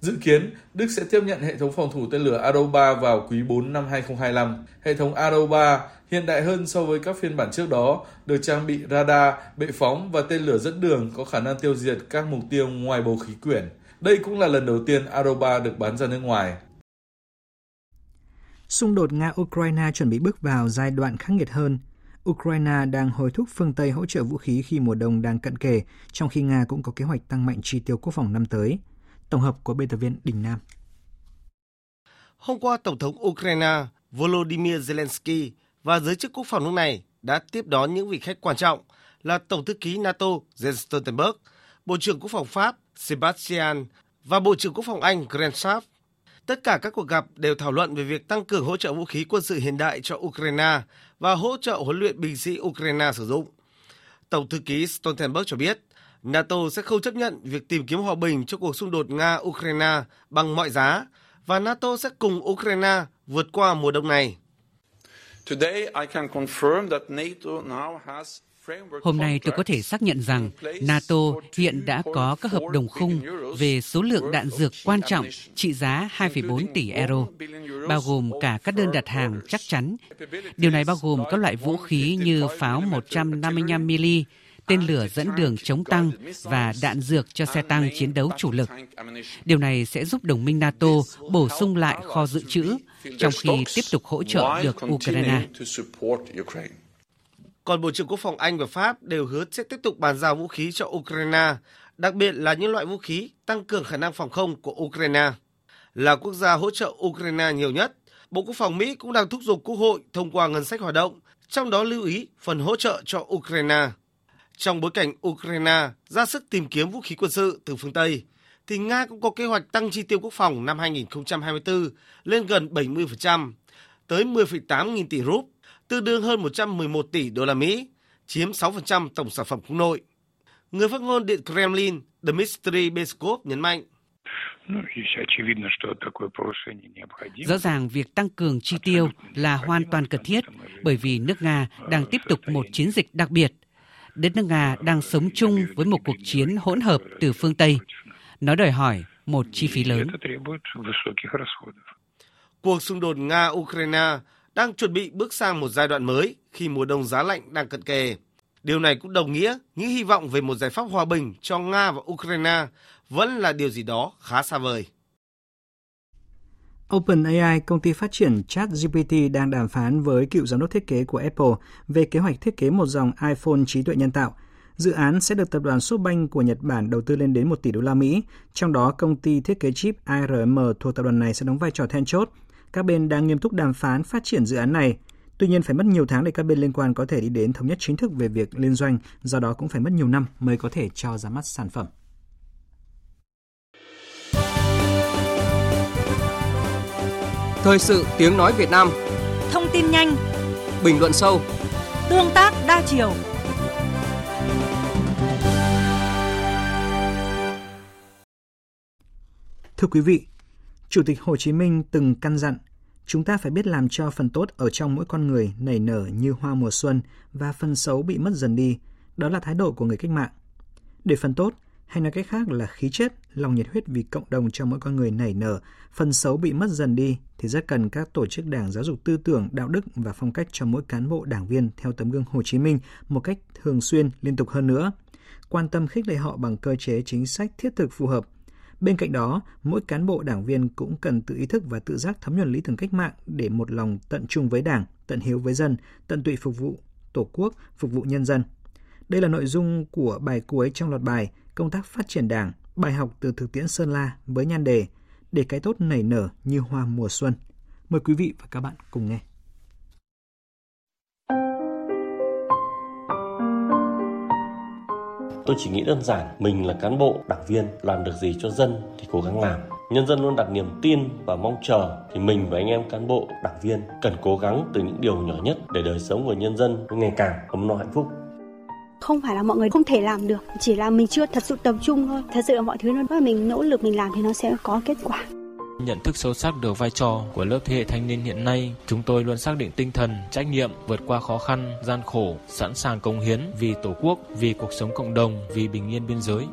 Dự kiến, Đức sẽ tiếp nhận hệ thống phòng thủ tên lửa Arrow 3 vào quý 4 năm 2025. Hệ thống Arrow 3 hiện đại hơn so với các phiên bản trước đó, được trang bị radar, bệ phóng và tên lửa dẫn đường có khả năng tiêu diệt các mục tiêu ngoài bầu khí quyển. Đây cũng là lần đầu tiên Arrow 3 được bán ra nước ngoài. Xung đột Nga-Ukraine chuẩn bị bước vào giai đoạn khắc nghiệt hơn. Ukraine đang hối thúc phương Tây hỗ trợ vũ khí khi mùa đông đang cận kề, trong khi Nga cũng có kế hoạch tăng mạnh chi tiêu quốc phòng năm tới. Tổng hợp của biên tập viên Đình Nam. Hôm qua, Tổng thống Ukraine Volodymyr Zelensky và giới chức quốc phòng nước này đã tiếp đón những vị khách quan trọng là Tổng thư ký NATO Jens Stoltenberg, Bộ trưởng Quốc phòng Pháp Sebastian và Bộ trưởng Quốc phòng Anh Grant Sharp. Tất cả các cuộc gặp đều thảo luận về việc tăng cường hỗ trợ vũ khí quân sự hiện đại cho Ukraine và hỗ trợ huấn luyện binh sĩ Ukraine sử dụng. Tổng thư ký Stoltenberg cho biết, NATO sẽ không chấp nhận việc tìm kiếm hòa bình cho cuộc xung đột Nga-Ukraine bằng mọi giá và NATO sẽ cùng Ukraine vượt qua mùa đông này. Hôm nay tôi có thể xác nhận rằng NATO hiện đã có các hợp đồng khung về số lượng đạn dược quan trọng trị giá 2,4 tỷ euro, bao gồm cả các đơn đặt hàng chắc chắn. Điều này bao gồm các loại vũ khí như pháo 155mm, tên lửa dẫn đường chống tăng và đạn dược cho xe tăng chiến đấu chủ lực. Điều này sẽ giúp đồng minh NATO bổ sung lại kho dự trữ, trong khi tiếp tục hỗ trợ được Ukraine. Còn Bộ trưởng Quốc phòng Anh và Pháp đều hứa sẽ tiếp tục bàn giao vũ khí cho Ukraine, đặc biệt là những loại vũ khí tăng cường khả năng phòng không của Ukraine. Là quốc gia hỗ trợ Ukraine nhiều nhất, Bộ Quốc phòng Mỹ cũng đang thúc giục Quốc hội thông qua ngân sách hoạt động, trong đó lưu ý phần hỗ trợ cho Ukraine. Trong bối cảnh Ukraine ra sức tìm kiếm vũ khí quân sự từ phương Tây, thì Nga cũng có kế hoạch tăng chi tiêu quốc phòng năm 2024 lên gần 70%, tới 10,8 nghìn tỷ rúp, tương đương hơn 111 tỷ đô la Mỹ, chiếm 6% tổng sản phẩm quốc nội. Người phát ngôn Điện Kremlin Dmitry Peskov nhấn mạnh. Rõ ràng việc tăng cường chi tiêu là hoàn toàn cần thiết bởi vì nước Nga đang tiếp tục một chiến dịch đặc biệt. Đất nước Nga đang sống chung với một cuộc chiến hỗn hợp từ phương Tây. Nó đòi hỏi một chi phí lớn. Cuộc xung đột Nga-Ukraine đang chuẩn bị bước sang một giai đoạn mới khi mùa đông giá lạnh đang cận kề. Điều này cũng đồng nghĩa những hy vọng về một giải pháp hòa bình cho Nga và Ukraine vẫn là điều gì đó khá xa vời. OpenAI, công ty phát triển ChatGPT đang đàm phán với cựu giám đốc thiết kế của Apple về kế hoạch thiết kế một dòng iPhone trí tuệ nhân tạo. Dự án sẽ được tập đoàn SoftBank của Nhật Bản đầu tư lên đến 1 tỷ đô la Mỹ, trong đó công ty thiết kế chip ARM thuộc tập đoàn này sẽ đóng vai trò then chốt. Các bên đang nghiêm túc đàm phán phát triển dự án này. Tuy nhiên phải mất nhiều tháng để các bên liên quan có thể đi đến thống nhất chính thức về việc liên doanh, do đó cũng phải mất nhiều năm mới có thể cho ra mắt sản phẩm. Thời sự tiếng nói Việt Nam Thông tin nhanh Bình luận sâu Tương tác đa chiều Thưa quý vị, Chủ tịch Hồ Chí Minh từng căn dặn chúng ta phải biết làm cho phần tốt ở trong mỗi con người nảy nở như hoa mùa xuân và phần xấu bị mất dần đi. Đó là thái độ của người cách mạng. Để phần tốt, hay nói cách khác là khí chất, lòng nhiệt huyết vì cộng đồng cho mỗi con người nảy nở, phần xấu bị mất dần đi thì rất cần các tổ chức đảng giáo dục tư tưởng, đạo đức và phong cách cho mỗi cán bộ đảng viên theo tấm gương Hồ Chí Minh một cách thường xuyên, liên tục hơn nữa. Quan tâm khích lệ họ bằng cơ chế chính sách thiết thực phù hợp. Bên cạnh đó, mỗi cán bộ đảng viên cũng cần tự ý thức và tự giác thấm nhuần lý tưởng cách mạng để một lòng tận trung với đảng, tận hiếu với dân, tận tụy phục vụ Tổ quốc, phục vụ nhân dân. Đây là nội dung của bài cuối trong loạt bài Công tác phát triển đảng, bài học từ thực tiễn Sơn La với nhan đề Để cái tốt nảy nở như hoa mùa xuân. Mời quý vị và các bạn cùng nghe. Tôi chỉ nghĩ đơn giản, mình là cán bộ, đảng viên, làm được gì cho dân thì cố gắng làm. Nhân dân luôn đặt niềm tin và mong chờ thì mình và anh em cán bộ, đảng viên cần cố gắng từ những điều nhỏ nhất để đời sống của nhân dân ngày càng ấm no hạnh phúc. Không phải là mọi người không thể làm được chỉ là mình chưa thật sự tập trung thôi. Thật sự là mọi thứ nó mình nỗ lực mình làm thì nó sẽ có kết quả nhận thức sâu sắc được vai trò của lớp thế hệ thanh niên hiện nay, chúng tôi luôn xác định tinh thần, trách nhiệm vượt qua khó khăn, gian khổ, sẵn sàng công hiến vì Tổ quốc, vì cuộc sống cộng đồng, vì bình yên biên giới.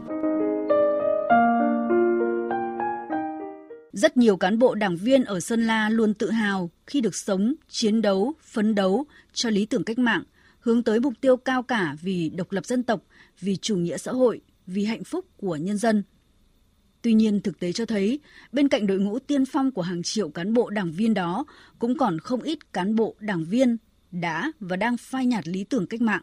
Rất nhiều cán bộ đảng viên ở Sơn La luôn tự hào khi được sống, chiến đấu, phấn đấu cho lý tưởng cách mạng, hướng tới mục tiêu cao cả vì độc lập dân tộc, vì chủ nghĩa xã hội, vì hạnh phúc của nhân dân. Tuy nhiên, thực tế cho thấy, bên cạnh đội ngũ tiên phong của hàng triệu cán bộ đảng viên đó, cũng còn không ít cán bộ đảng viên đã và đang phai nhạt lý tưởng cách mạng.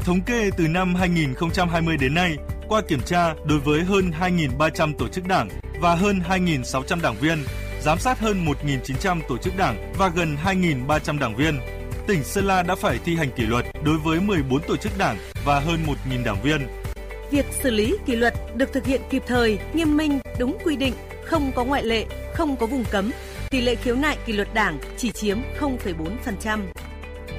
Thống kê từ năm 2020 đến nay, qua kiểm tra đối với hơn 2.300 tổ chức đảng và hơn 2.600 đảng viên, giám sát hơn 1.900 tổ chức đảng và gần 2.300 đảng viên, tỉnh Sơn La đã phải thi hành kỷ luật đối với 14 tổ chức đảng và hơn 1.000 đảng viên. Việc xử lý kỷ luật được thực hiện kịp thời, nghiêm minh, đúng quy định, không có ngoại lệ, không có vùng cấm. Tỷ lệ khiếu nại kỷ luật đảng chỉ chiếm 0,4%.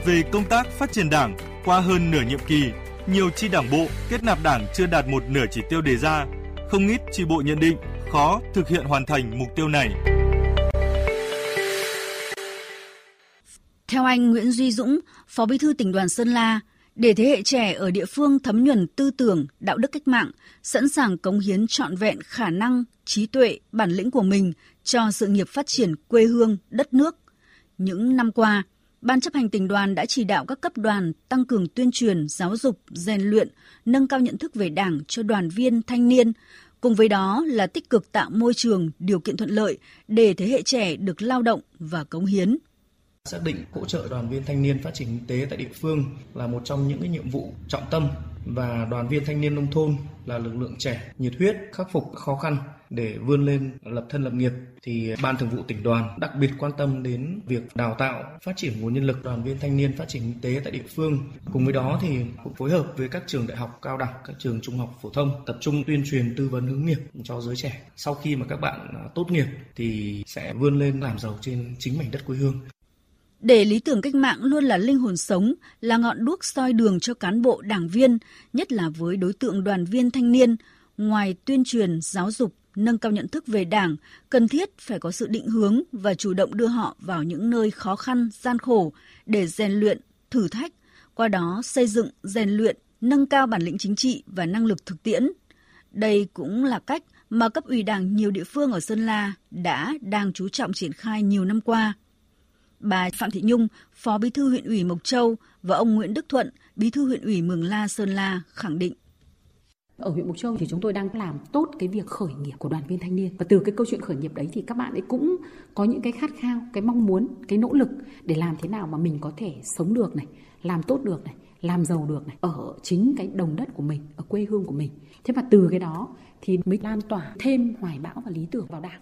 Về công tác phát triển đảng, qua hơn nửa nhiệm kỳ, nhiều chi đảng bộ kết nạp đảng chưa đạt một nửa chỉ tiêu đề ra. Không ít chi bộ nhận định khó thực hiện hoàn thành mục tiêu này. Theo anh Nguyễn Duy Dũng, Phó Bí thư tỉnh đoàn Sơn La, để thế hệ trẻ ở địa phương thấm nhuần tư tưởng, đạo đức cách mạng, sẵn sàng cống hiến trọn vẹn khả năng, trí tuệ, bản lĩnh của mình cho sự nghiệp phát triển quê hương, đất nước. Những năm qua, Ban chấp hành tỉnh đoàn đã chỉ đạo các cấp đoàn tăng cường tuyên truyền, giáo dục, rèn luyện, nâng cao nhận thức về Đảng cho đoàn viên, thanh niên, cùng với đó là tích cực tạo môi trường, điều kiện thuận lợi để thế hệ trẻ được lao động và cống hiến xác định hỗ trợ đoàn viên thanh niên phát triển kinh tế tại địa phương là một trong những cái nhiệm vụ trọng tâm và đoàn viên thanh niên nông thôn là lực lượng trẻ, nhiệt huyết, khắc phục khó khăn để vươn lên lập thân lập nghiệp. Thì ban thường vụ tỉnh đoàn đặc biệt quan tâm đến việc đào tạo, phát triển nguồn nhân lực đoàn viên thanh niên phát triển kinh tế tại địa phương. Cùng với đó thì cũng phối hợp với các trường đại học cao đẳng, các trường trung học phổ thông tập trung tuyên truyền tư vấn hướng nghiệp cho giới trẻ. Sau khi mà các bạn à, tốt nghiệp thì sẽ vươn lên làm giàu trên chính mảnh đất quê hương để lý tưởng cách mạng luôn là linh hồn sống, là ngọn đuốc soi đường cho cán bộ đảng viên, nhất là với đối tượng đoàn viên thanh niên, ngoài tuyên truyền, giáo dục, nâng cao nhận thức về Đảng, cần thiết phải có sự định hướng và chủ động đưa họ vào những nơi khó khăn, gian khổ để rèn luyện, thử thách, qua đó xây dựng, rèn luyện, nâng cao bản lĩnh chính trị và năng lực thực tiễn. Đây cũng là cách mà cấp ủy Đảng nhiều địa phương ở Sơn La đã đang chú trọng triển khai nhiều năm qua. Bà Phạm Thị Nhung, Phó Bí thư huyện ủy Mộc Châu và ông Nguyễn Đức Thuận, Bí thư huyện ủy Mường La Sơn La khẳng định ở huyện Mộc Châu thì chúng tôi đang làm tốt cái việc khởi nghiệp của đoàn viên thanh niên và từ cái câu chuyện khởi nghiệp đấy thì các bạn ấy cũng có những cái khát khao, cái mong muốn, cái nỗ lực để làm thế nào mà mình có thể sống được này, làm tốt được này, làm giàu được này ở chính cái đồng đất của mình, ở quê hương của mình. Thế mà từ cái đó thì mới lan tỏa thêm hoài bão và lý tưởng vào đảng.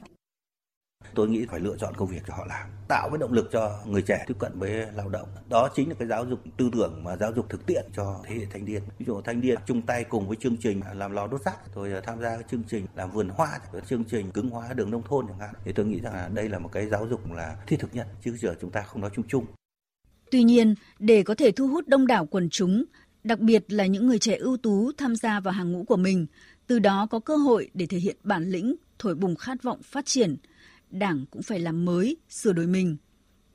Tôi nghĩ phải lựa chọn công việc cho họ làm, tạo cái động lực cho người trẻ tiếp cận với lao động. Đó chính là cái giáo dục tư tưởng mà giáo dục thực tiễn cho thế hệ thanh niên. Ví dụ thanh niên chung tay cùng với chương trình làm lò đốt rác, rồi ờ, tham gia chương trình làm vườn hoa, chương trình cứng hóa đường nông thôn chẳng hạn. Thì tôi nghĩ rằng là đây là một cái giáo dục là thiết thực nhất, chứ giờ chúng ta không nói chung chung. Tuy nhiên, để có thể thu hút đông đảo quần chúng, đặc biệt là những người trẻ ưu tú tham gia vào hàng ngũ của mình, từ đó có cơ hội để thể hiện bản lĩnh, thổi bùng khát vọng phát triển – Đảng cũng phải làm mới, sửa đổi mình.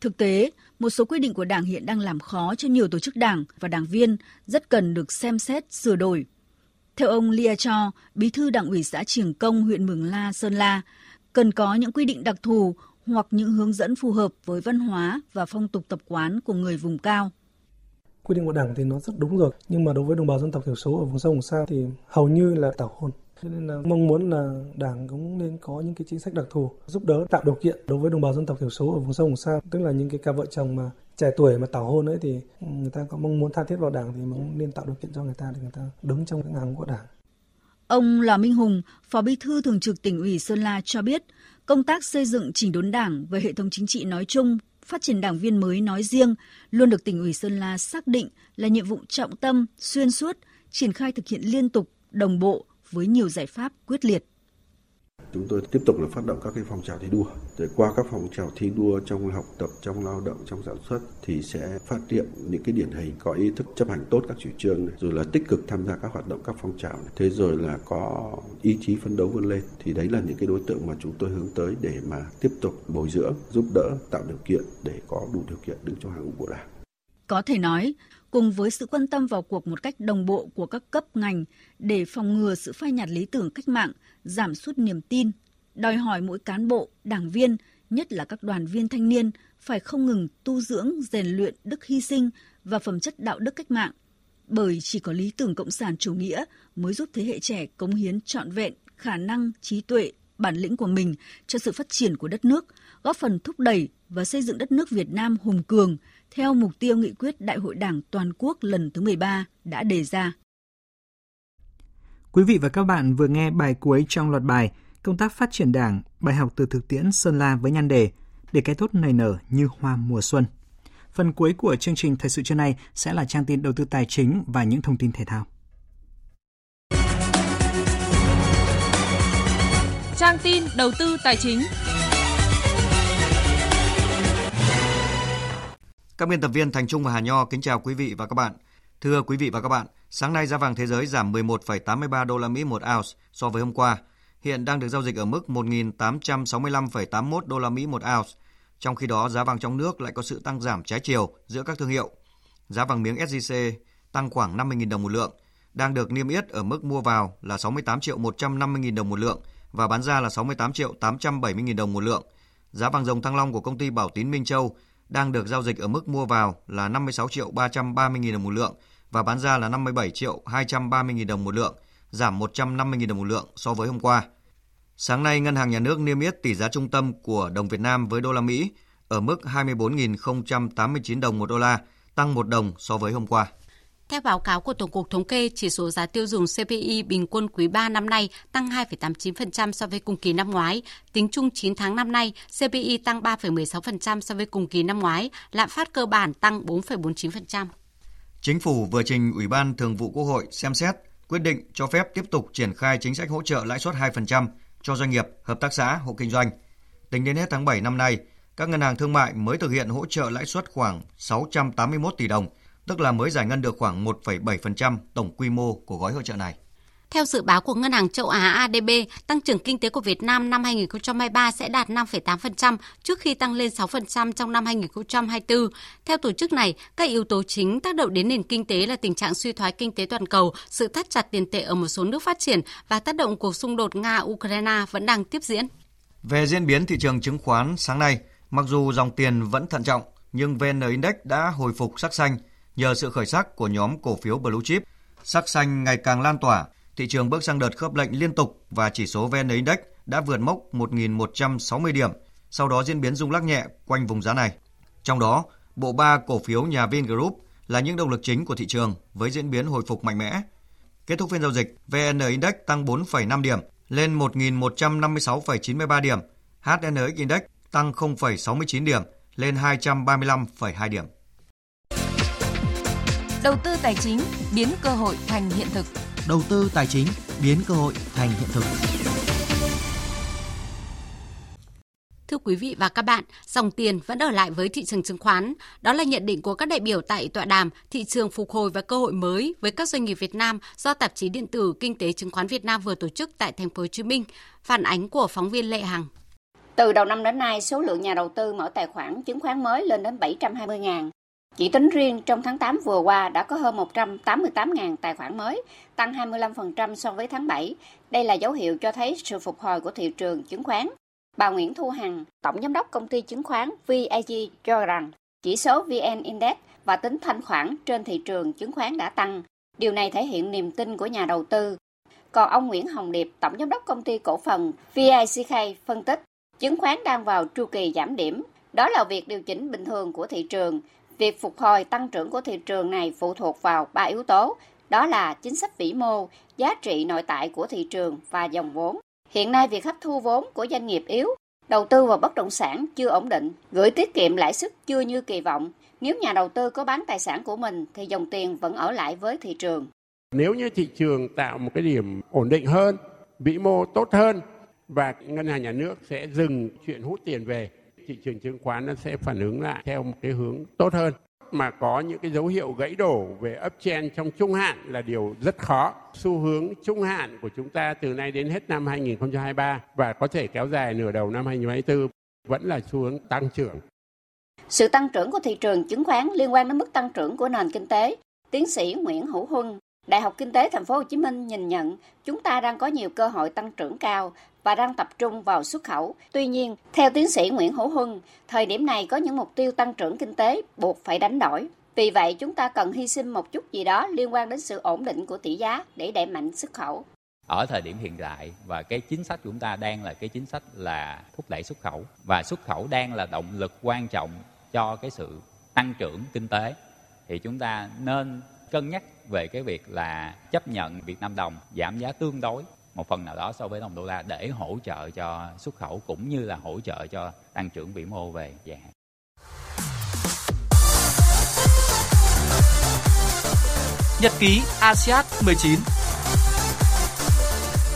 Thực tế, một số quy định của Đảng hiện đang làm khó cho nhiều tổ chức Đảng và đảng viên rất cần được xem xét, sửa đổi. Theo ông Lia Cho, Bí thư Đảng ủy xã Triềng Công, huyện Mường La, Sơn La, cần có những quy định đặc thù hoặc những hướng dẫn phù hợp với văn hóa và phong tục tập quán của người vùng cao. Quy định của Đảng thì nó rất đúng rồi, nhưng mà đối với đồng bào dân tộc thiểu số ở vùng sâu vùng xa thì hầu như là tảo hôn. Cho nên là mong muốn là Đảng cũng nên có những cái chính sách đặc thù giúp đỡ tạo điều kiện đối với đồng bào dân tộc thiểu số ở vùng sâu vùng xa, tức là những cái cặp vợ chồng mà trẻ tuổi mà tảo hôn ấy thì người ta có mong muốn tha thiết vào Đảng thì cũng nên tạo điều kiện cho người ta để người ta đứng trong cái hàng của Đảng. Ông Lò Minh Hùng, Phó Bí thư Thường trực tỉnh ủy Sơn La cho biết, công tác xây dựng chỉnh đốn Đảng về hệ thống chính trị nói chung, phát triển đảng viên mới nói riêng luôn được tỉnh ủy Sơn La xác định là nhiệm vụ trọng tâm, xuyên suốt, triển khai thực hiện liên tục, đồng bộ với nhiều giải pháp quyết liệt. Chúng tôi tiếp tục là phát động các cái phong trào thi đua. Để qua các phong trào thi đua trong học tập, trong lao động, trong sản xuất thì sẽ phát hiện những cái điển hình có ý thức chấp hành tốt các chủ trương này, rồi là tích cực tham gia các hoạt động các phong trào này. Thế rồi là có ý chí phấn đấu vươn lên thì đấy là những cái đối tượng mà chúng tôi hướng tới để mà tiếp tục bồi dưỡng, giúp đỡ, tạo điều kiện để có đủ điều kiện đứng trong hàng ngũ của Đảng. Có thể nói, cùng với sự quan tâm vào cuộc một cách đồng bộ của các cấp ngành để phòng ngừa sự phai nhạt lý tưởng cách mạng, giảm sút niềm tin, đòi hỏi mỗi cán bộ, đảng viên, nhất là các đoàn viên thanh niên phải không ngừng tu dưỡng, rèn luyện đức hy sinh và phẩm chất đạo đức cách mạng. Bởi chỉ có lý tưởng cộng sản chủ nghĩa mới giúp thế hệ trẻ cống hiến trọn vẹn khả năng, trí tuệ, bản lĩnh của mình cho sự phát triển của đất nước, góp phần thúc đẩy và xây dựng đất nước Việt Nam hùng cường, theo mục tiêu nghị quyết Đại hội Đảng toàn quốc lần thứ 13 đã đề ra. Quý vị và các bạn vừa nghe bài cuối trong loạt bài Công tác phát triển Đảng, bài học từ thực tiễn Sơn La với nhan đề Để cái tốt nảy nở như hoa mùa xuân. Phần cuối của chương trình Thời sự trưa nay sẽ là trang tin đầu tư tài chính và những thông tin thể thao. Trang tin đầu tư tài chính Các biên tập viên Thành Trung và Hà Nho kính chào quý vị và các bạn. Thưa quý vị và các bạn, sáng nay giá vàng thế giới giảm 11,83 đô la Mỹ một ounce so với hôm qua, hiện đang được giao dịch ở mức 1.865,81 đô la Mỹ một ounce. Trong khi đó, giá vàng trong nước lại có sự tăng giảm trái chiều giữa các thương hiệu. Giá vàng miếng SJC tăng khoảng 50.000 đồng một lượng, đang được niêm yết ở mức mua vào là 68 triệu 150.000 đồng một lượng và bán ra là 68 triệu 870.000 đồng một lượng. Giá vàng dòng thăng long của công ty Bảo Tín Minh Châu đang được giao dịch ở mức mua vào là 56 triệu 330.000 đồng một lượng và bán ra là 57 triệu 230.000 đồng một lượng, giảm 150.000 đồng một lượng so với hôm qua. Sáng nay, Ngân hàng Nhà nước niêm yết tỷ giá trung tâm của đồng Việt Nam với đô la Mỹ ở mức 24.089 đồng một đô la, tăng 1 đồng so với hôm qua. Theo báo cáo của Tổng cục Thống kê, chỉ số giá tiêu dùng CPI bình quân quý 3 năm nay tăng 2,89% so với cùng kỳ năm ngoái. Tính chung 9 tháng năm nay, CPI tăng 3,16% so với cùng kỳ năm ngoái, lạm phát cơ bản tăng 4,49%. Chính phủ vừa trình Ủy ban Thường vụ Quốc hội xem xét quyết định cho phép tiếp tục triển khai chính sách hỗ trợ lãi suất 2% cho doanh nghiệp, hợp tác xã, hộ kinh doanh. Tính đến hết tháng 7 năm nay, các ngân hàng thương mại mới thực hiện hỗ trợ lãi suất khoảng 681 tỷ đồng, tức là mới giải ngân được khoảng 1,7% tổng quy mô của gói hỗ trợ này. Theo dự báo của Ngân hàng châu Á ADB, tăng trưởng kinh tế của Việt Nam năm 2023 sẽ đạt 5,8% trước khi tăng lên 6% trong năm 2024. Theo tổ chức này, các yếu tố chính tác động đến nền kinh tế là tình trạng suy thoái kinh tế toàn cầu, sự thắt chặt tiền tệ ở một số nước phát triển và tác động cuộc xung đột Nga-Ukraine vẫn đang tiếp diễn. Về diễn biến thị trường chứng khoán sáng nay, mặc dù dòng tiền vẫn thận trọng, nhưng VN Index đã hồi phục sắc xanh nhờ sự khởi sắc của nhóm cổ phiếu Blue Chip. Sắc xanh ngày càng lan tỏa thị trường bước sang đợt khớp lệnh liên tục và chỉ số VN Index đã vượt mốc 1.160 điểm, sau đó diễn biến rung lắc nhẹ quanh vùng giá này. Trong đó, bộ ba cổ phiếu nhà Vingroup là những động lực chính của thị trường với diễn biến hồi phục mạnh mẽ. Kết thúc phiên giao dịch, VN Index tăng 4,5 điểm lên 1.156,93 điểm, HNX Index tăng 0,69 điểm lên 235,2 điểm. Đầu tư tài chính biến cơ hội thành hiện thực đầu tư tài chính biến cơ hội thành hiện thực. Thưa quý vị và các bạn, dòng tiền vẫn ở lại với thị trường chứng khoán. Đó là nhận định của các đại biểu tại tọa đàm Thị trường phục hồi và cơ hội mới với các doanh nghiệp Việt Nam do tạp chí điện tử Kinh tế chứng khoán Việt Nam vừa tổ chức tại thành phố Hồ Chí Minh. Phản ánh của phóng viên Lệ Hằng. Từ đầu năm đến nay, số lượng nhà đầu tư mở tài khoản chứng khoán mới lên đến 720.000. Chỉ tính riêng trong tháng 8 vừa qua đã có hơn 188.000 tài khoản mới, tăng 25% so với tháng 7. Đây là dấu hiệu cho thấy sự phục hồi của thị trường chứng khoán. Bà Nguyễn Thu Hằng, Tổng Giám đốc Công ty Chứng khoán VIG cho rằng chỉ số VN Index và tính thanh khoản trên thị trường chứng khoán đã tăng. Điều này thể hiện niềm tin của nhà đầu tư. Còn ông Nguyễn Hồng Điệp, Tổng Giám đốc Công ty Cổ phần VICK phân tích, chứng khoán đang vào chu kỳ giảm điểm. Đó là việc điều chỉnh bình thường của thị trường Việc phục hồi tăng trưởng của thị trường này phụ thuộc vào ba yếu tố, đó là chính sách vĩ mô, giá trị nội tại của thị trường và dòng vốn. Hiện nay việc hấp thu vốn của doanh nghiệp yếu, đầu tư vào bất động sản chưa ổn định, gửi tiết kiệm lãi suất chưa như kỳ vọng. Nếu nhà đầu tư có bán tài sản của mình thì dòng tiền vẫn ở lại với thị trường. Nếu như thị trường tạo một cái điểm ổn định hơn, vĩ mô tốt hơn và ngân hàng nhà nước sẽ dừng chuyện hút tiền về thị trường chứng khoán nó sẽ phản ứng lại theo một cái hướng tốt hơn mà có những cái dấu hiệu gãy đổ về uptrend trong trung hạn là điều rất khó. Xu hướng trung hạn của chúng ta từ nay đến hết năm 2023 và có thể kéo dài nửa đầu năm 2024 vẫn là xu hướng tăng trưởng. Sự tăng trưởng của thị trường chứng khoán liên quan đến mức tăng trưởng của nền kinh tế. Tiến sĩ Nguyễn Hữu Huân, Đại học Kinh tế Thành phố Hồ Chí Minh nhìn nhận chúng ta đang có nhiều cơ hội tăng trưởng cao và đang tập trung vào xuất khẩu. Tuy nhiên, theo tiến sĩ Nguyễn Hữu Huân, thời điểm này có những mục tiêu tăng trưởng kinh tế buộc phải đánh đổi. Vì vậy, chúng ta cần hy sinh một chút gì đó liên quan đến sự ổn định của tỷ giá để đẩy mạnh xuất khẩu. Ở thời điểm hiện tại và cái chính sách của chúng ta đang là cái chính sách là thúc đẩy xuất khẩu và xuất khẩu đang là động lực quan trọng cho cái sự tăng trưởng kinh tế thì chúng ta nên cân nhắc về cái việc là chấp nhận Việt Nam đồng giảm giá tương đối một phần nào đó so với đồng đô la để hỗ trợ cho xuất khẩu cũng như là hỗ trợ cho tăng trưởng vĩ mô về dài hạn. Nhật ký ASEAN 19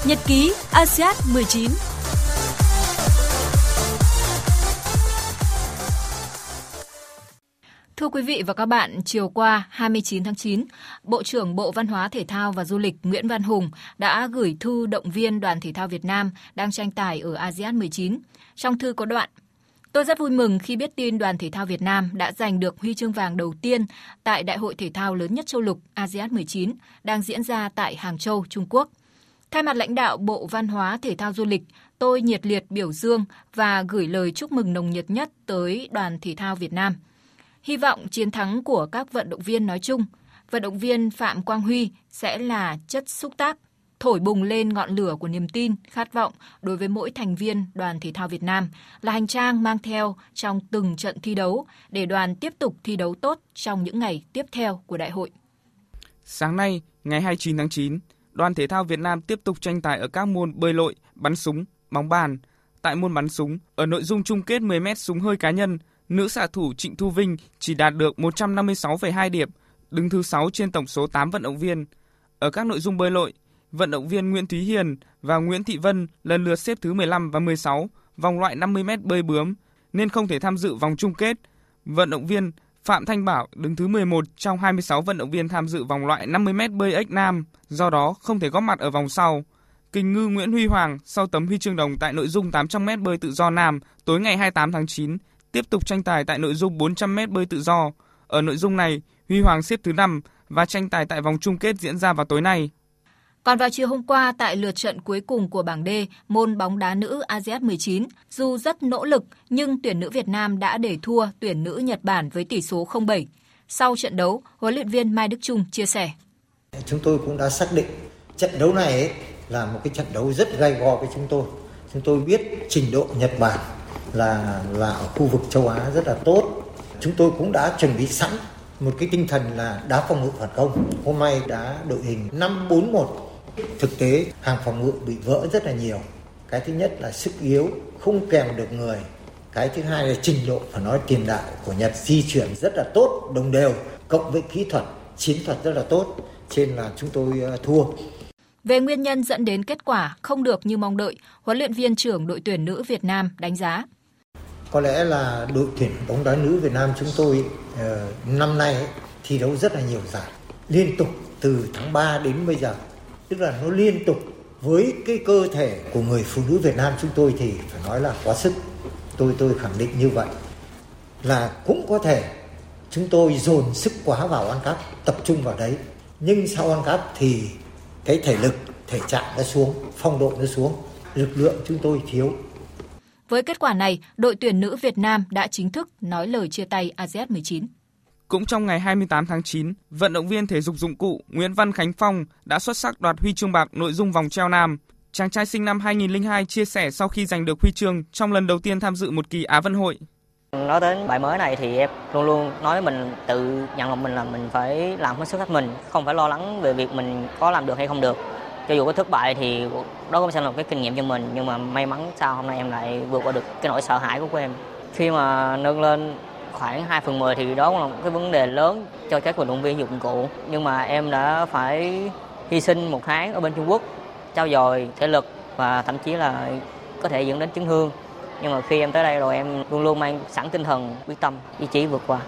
Nhật ký ASEAN 19 Thưa quý vị và các bạn, chiều qua 29 tháng 9, Bộ trưởng Bộ Văn hóa Thể thao và Du lịch Nguyễn Văn Hùng đã gửi thư động viên đoàn thể thao Việt Nam đang tranh tài ở ASEAN 19. Trong thư có đoạn Tôi rất vui mừng khi biết tin đoàn thể thao Việt Nam đã giành được huy chương vàng đầu tiên tại Đại hội thể thao lớn nhất châu lục ASEAN 19 đang diễn ra tại Hàng Châu, Trung Quốc. Thay mặt lãnh đạo Bộ Văn hóa Thể thao Du lịch, tôi nhiệt liệt biểu dương và gửi lời chúc mừng nồng nhiệt nhất tới đoàn thể thao Việt Nam. Hy vọng chiến thắng của các vận động viên nói chung, vận động viên Phạm Quang Huy sẽ là chất xúc tác thổi bùng lên ngọn lửa của niềm tin, khát vọng đối với mỗi thành viên đoàn thể thao Việt Nam là hành trang mang theo trong từng trận thi đấu để đoàn tiếp tục thi đấu tốt trong những ngày tiếp theo của đại hội. Sáng nay, ngày 29 tháng 9, đoàn thể thao Việt Nam tiếp tục tranh tài ở các môn bơi lội, bắn súng, bóng bàn. Tại môn bắn súng, ở nội dung chung kết 10 m súng hơi cá nhân, nữ xạ thủ Trịnh Thu Vinh chỉ đạt được 156,2 điểm, đứng thứ 6 trên tổng số 8 vận động viên. Ở các nội dung bơi lội, vận động viên Nguyễn Thúy Hiền và Nguyễn Thị Vân lần lượt xếp thứ 15 và 16 vòng loại 50m bơi bướm nên không thể tham dự vòng chung kết. Vận động viên Phạm Thanh Bảo đứng thứ 11 trong 26 vận động viên tham dự vòng loại 50m bơi ếch nam, do đó không thể góp mặt ở vòng sau. Kình ngư Nguyễn Huy Hoàng sau tấm huy chương đồng tại nội dung 800m bơi tự do nam tối ngày 28 tháng 9 tiếp tục tranh tài tại nội dung 400m bơi tự do. Ở nội dung này, Huy Hoàng xếp thứ 5 và tranh tài tại vòng chung kết diễn ra vào tối nay. Còn vào chiều hôm qua tại lượt trận cuối cùng của bảng D môn bóng đá nữ ASEAN 19, dù rất nỗ lực nhưng tuyển nữ Việt Nam đã để thua tuyển nữ Nhật Bản với tỷ số 0-7. Sau trận đấu, huấn luyện viên Mai Đức Trung chia sẻ. Chúng tôi cũng đã xác định trận đấu này ấy là một cái trận đấu rất gay go với chúng tôi. Chúng tôi biết trình độ Nhật Bản là là ở khu vực châu Á rất là tốt. Chúng tôi cũng đã chuẩn bị sẵn một cái tinh thần là đá phòng ngự phản công. Hôm nay đã đội hình 5-4-1 Thực tế hàng phòng ngự bị vỡ rất là nhiều. Cái thứ nhất là sức yếu, không kèm được người. Cái thứ hai là trình độ phải nói tiền đạo của Nhật di chuyển rất là tốt, đồng đều, cộng với kỹ thuật, chiến thuật rất là tốt. Trên là chúng tôi ờ, thua. Về nguyên nhân dẫn đến kết quả không được như mong đợi, huấn luyện viên trưởng đội tuyển nữ Việt Nam đánh giá. Có lẽ là đội tuyển bóng đá nữ Việt Nam chúng tôi uh, năm nay ấy, thi đấu rất là nhiều giải, liên tục từ tháng 3 đến bây giờ. Tức là nó liên tục với cái cơ thể của người phụ nữ Việt Nam chúng tôi thì phải nói là quá sức. Tôi tôi khẳng định như vậy. Là cũng có thể chúng tôi dồn sức quá vào ăn cắp tập trung vào đấy. Nhưng sau ăn cắp thì cái thể lực thể trạng nó xuống phong độ nó xuống. Lực lượng chúng tôi thiếu với kết quả này, đội tuyển nữ Việt Nam đã chính thức nói lời chia tay ASEAN 19. Cũng trong ngày 28 tháng 9, vận động viên thể dục dụng cụ Nguyễn Văn Khánh Phong đã xuất sắc đoạt huy chương bạc nội dung vòng treo nam. Chàng trai sinh năm 2002 chia sẻ sau khi giành được huy chương trong lần đầu tiên tham dự một kỳ Á vận hội. Nói đến bài mới này thì em luôn luôn nói mình tự nhận lòng mình là mình phải làm hết sức hết mình, không phải lo lắng về việc mình có làm được hay không được. Cho dù có thất bại thì đó cũng sẽ là một cái kinh nghiệm cho mình, nhưng mà may mắn sao hôm nay em lại vượt qua được cái nỗi sợ hãi của em. Khi mà nâng lên khoảng 2 phần 10 thì đó cũng là một cái vấn đề lớn cho các vận động viên dụng cụ. Nhưng mà em đã phải hy sinh một tháng ở bên Trung Quốc trao dồi thể lực và thậm chí là có thể dẫn đến chấn thương. Nhưng mà khi em tới đây rồi em luôn luôn mang sẵn tinh thần quyết tâm ý chí vượt qua.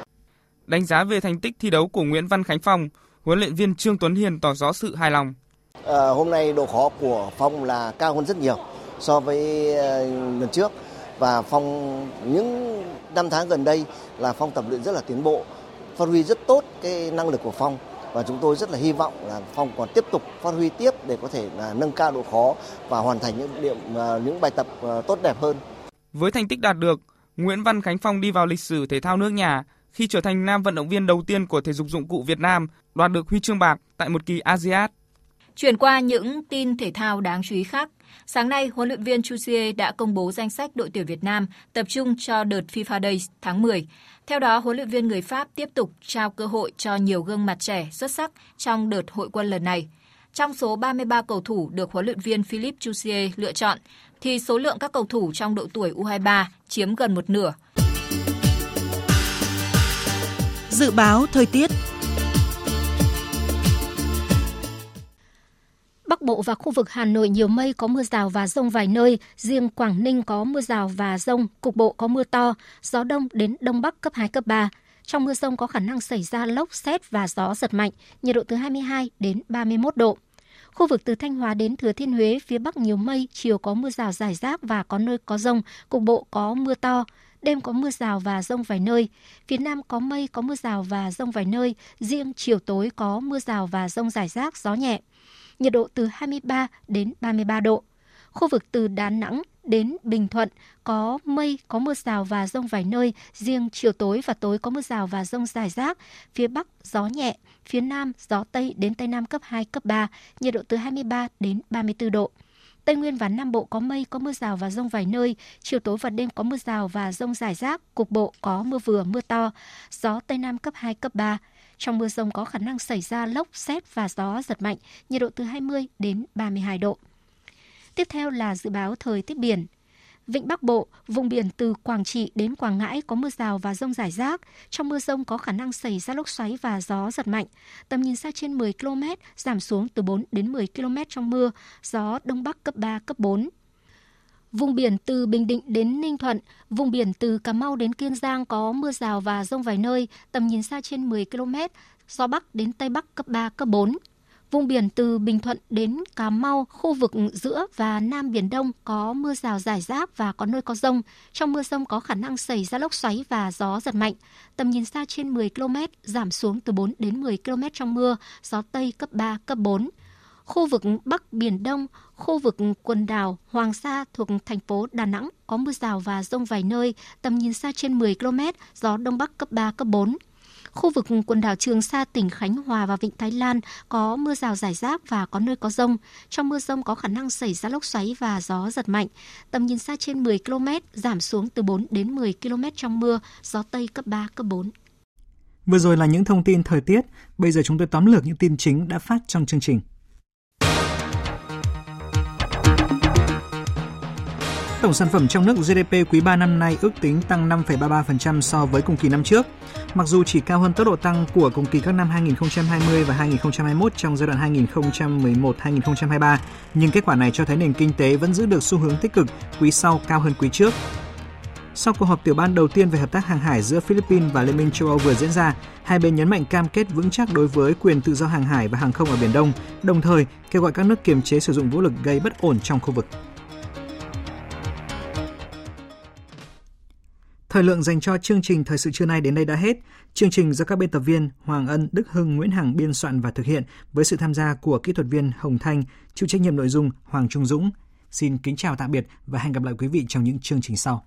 Đánh giá về thành tích thi đấu của Nguyễn Văn Khánh Phong huấn luyện viên Trương Tuấn Hiền tỏ rõ sự hài lòng à, hôm nay độ khó của Phong là cao hơn rất nhiều so với ờ, lần trước và Phong những năm tháng gần đây là Phong tập luyện rất là tiến bộ, phát huy rất tốt cái năng lực của Phong và chúng tôi rất là hy vọng là Phong còn tiếp tục phát huy tiếp để có thể là nâng cao độ khó và hoàn thành những điểm ờ, những bài tập tốt đẹp hơn. Với thành tích đạt được, Nguyễn Văn Khánh Phong đi vào lịch sử thể thao nước nhà khi trở thành nam vận động viên đầu tiên của thể dục dụng cụ Việt Nam đoạt được huy chương bạc tại một kỳ ASEAN. Chuyển qua những tin thể thao đáng chú ý khác, Sáng nay, huấn luyện viên Chusie đã công bố danh sách đội tuyển Việt Nam tập trung cho đợt FIFA Days tháng 10. Theo đó, huấn luyện viên người Pháp tiếp tục trao cơ hội cho nhiều gương mặt trẻ xuất sắc trong đợt hội quân lần này. Trong số 33 cầu thủ được huấn luyện viên Philippe Chusier lựa chọn, thì số lượng các cầu thủ trong độ tuổi U23 chiếm gần một nửa. Dự báo thời tiết Bắc Bộ và khu vực Hà Nội nhiều mây có mưa rào và rông vài nơi, riêng Quảng Ninh có mưa rào và rông, cục bộ có mưa to, gió đông đến đông bắc cấp 2, cấp 3. Trong mưa rông có khả năng xảy ra lốc, xét và gió giật mạnh, nhiệt độ từ 22 đến 31 độ. Khu vực từ Thanh Hóa đến Thừa Thiên Huế, phía Bắc nhiều mây, chiều có mưa rào rải rác và có nơi có rông, cục bộ có mưa to. đêm có mưa rào và rông vài nơi. Phía Nam có mây, có mưa rào và rông vài nơi. Riêng chiều tối có mưa rào và rông rải rác, gió nhẹ. Nhiệt độ từ 23 đến 33 độ. Khu vực từ Đà Nẵng đến Bình Thuận có mây, có mưa rào và rông vài nơi, riêng chiều tối và tối có mưa rào và rông rải rác. Phía Bắc gió nhẹ, phía Nam gió Tây đến Tây Nam cấp 2, cấp 3, nhiệt độ từ 23 đến 34 độ. Tây Nguyên và Nam Bộ có mây, có mưa rào và rông vài nơi. Chiều tối và đêm có mưa rào và rông rải rác. Cục bộ có mưa vừa, mưa to. Gió Tây Nam cấp 2, cấp 3. Trong mưa rông có khả năng xảy ra lốc, xét và gió giật mạnh. Nhiệt độ từ 20 đến 32 độ. Tiếp theo là dự báo thời tiết biển. Vịnh Bắc Bộ, vùng biển từ Quảng Trị đến Quảng Ngãi có mưa rào và rông rải rác. Trong mưa rông có khả năng xảy ra lốc xoáy và gió giật mạnh. Tầm nhìn xa trên 10 km, giảm xuống từ 4 đến 10 km trong mưa, gió Đông Bắc cấp 3, cấp 4. Vùng biển từ Bình Định đến Ninh Thuận, vùng biển từ Cà Mau đến Kiên Giang có mưa rào và rông vài nơi, tầm nhìn xa trên 10 km, gió Bắc đến Tây Bắc cấp 3, cấp 4. Vùng biển từ Bình Thuận đến Cà Mau, khu vực giữa và Nam Biển Đông có mưa rào rải rác và có nơi có rông. Trong mưa rông có khả năng xảy ra lốc xoáy và gió giật mạnh. Tầm nhìn xa trên 10 km, giảm xuống từ 4 đến 10 km trong mưa, gió Tây cấp 3, cấp 4. Khu vực Bắc Biển Đông, khu vực quần đảo Hoàng Sa thuộc thành phố Đà Nẵng có mưa rào và rông vài nơi, tầm nhìn xa trên 10 km, gió Đông Bắc cấp 3, cấp 4. Khu vực quần đảo Trường Sa, tỉnh Khánh Hòa và Vịnh Thái Lan có mưa rào rải rác và có nơi có rông. Trong mưa rông có khả năng xảy ra lốc xoáy và gió giật mạnh. Tầm nhìn xa trên 10 km, giảm xuống từ 4 đến 10 km trong mưa, gió Tây cấp 3, cấp 4. Vừa rồi là những thông tin thời tiết, bây giờ chúng tôi tóm lược những tin chính đã phát trong chương trình. Tổng sản phẩm trong nước GDP quý 3 năm nay ước tính tăng 5,33% so với cùng kỳ năm trước. Mặc dù chỉ cao hơn tốc độ tăng của cùng kỳ các năm 2020 và 2021 trong giai đoạn 2011-2023, nhưng kết quả này cho thấy nền kinh tế vẫn giữ được xu hướng tích cực, quý sau cao hơn quý trước. Sau cuộc họp tiểu ban đầu tiên về hợp tác hàng hải giữa Philippines và Liên minh châu Âu vừa diễn ra, hai bên nhấn mạnh cam kết vững chắc đối với quyền tự do hàng hải và hàng không ở Biển Đông, đồng thời kêu gọi các nước kiềm chế sử dụng vũ lực gây bất ổn trong khu vực. Thời lượng dành cho chương trình Thời sự trưa nay đến đây đã hết. Chương trình do các biên tập viên Hoàng Ân, Đức Hưng, Nguyễn Hằng biên soạn và thực hiện với sự tham gia của kỹ thuật viên Hồng Thanh, chịu trách nhiệm nội dung Hoàng Trung Dũng. Xin kính chào tạm biệt và hẹn gặp lại quý vị trong những chương trình sau.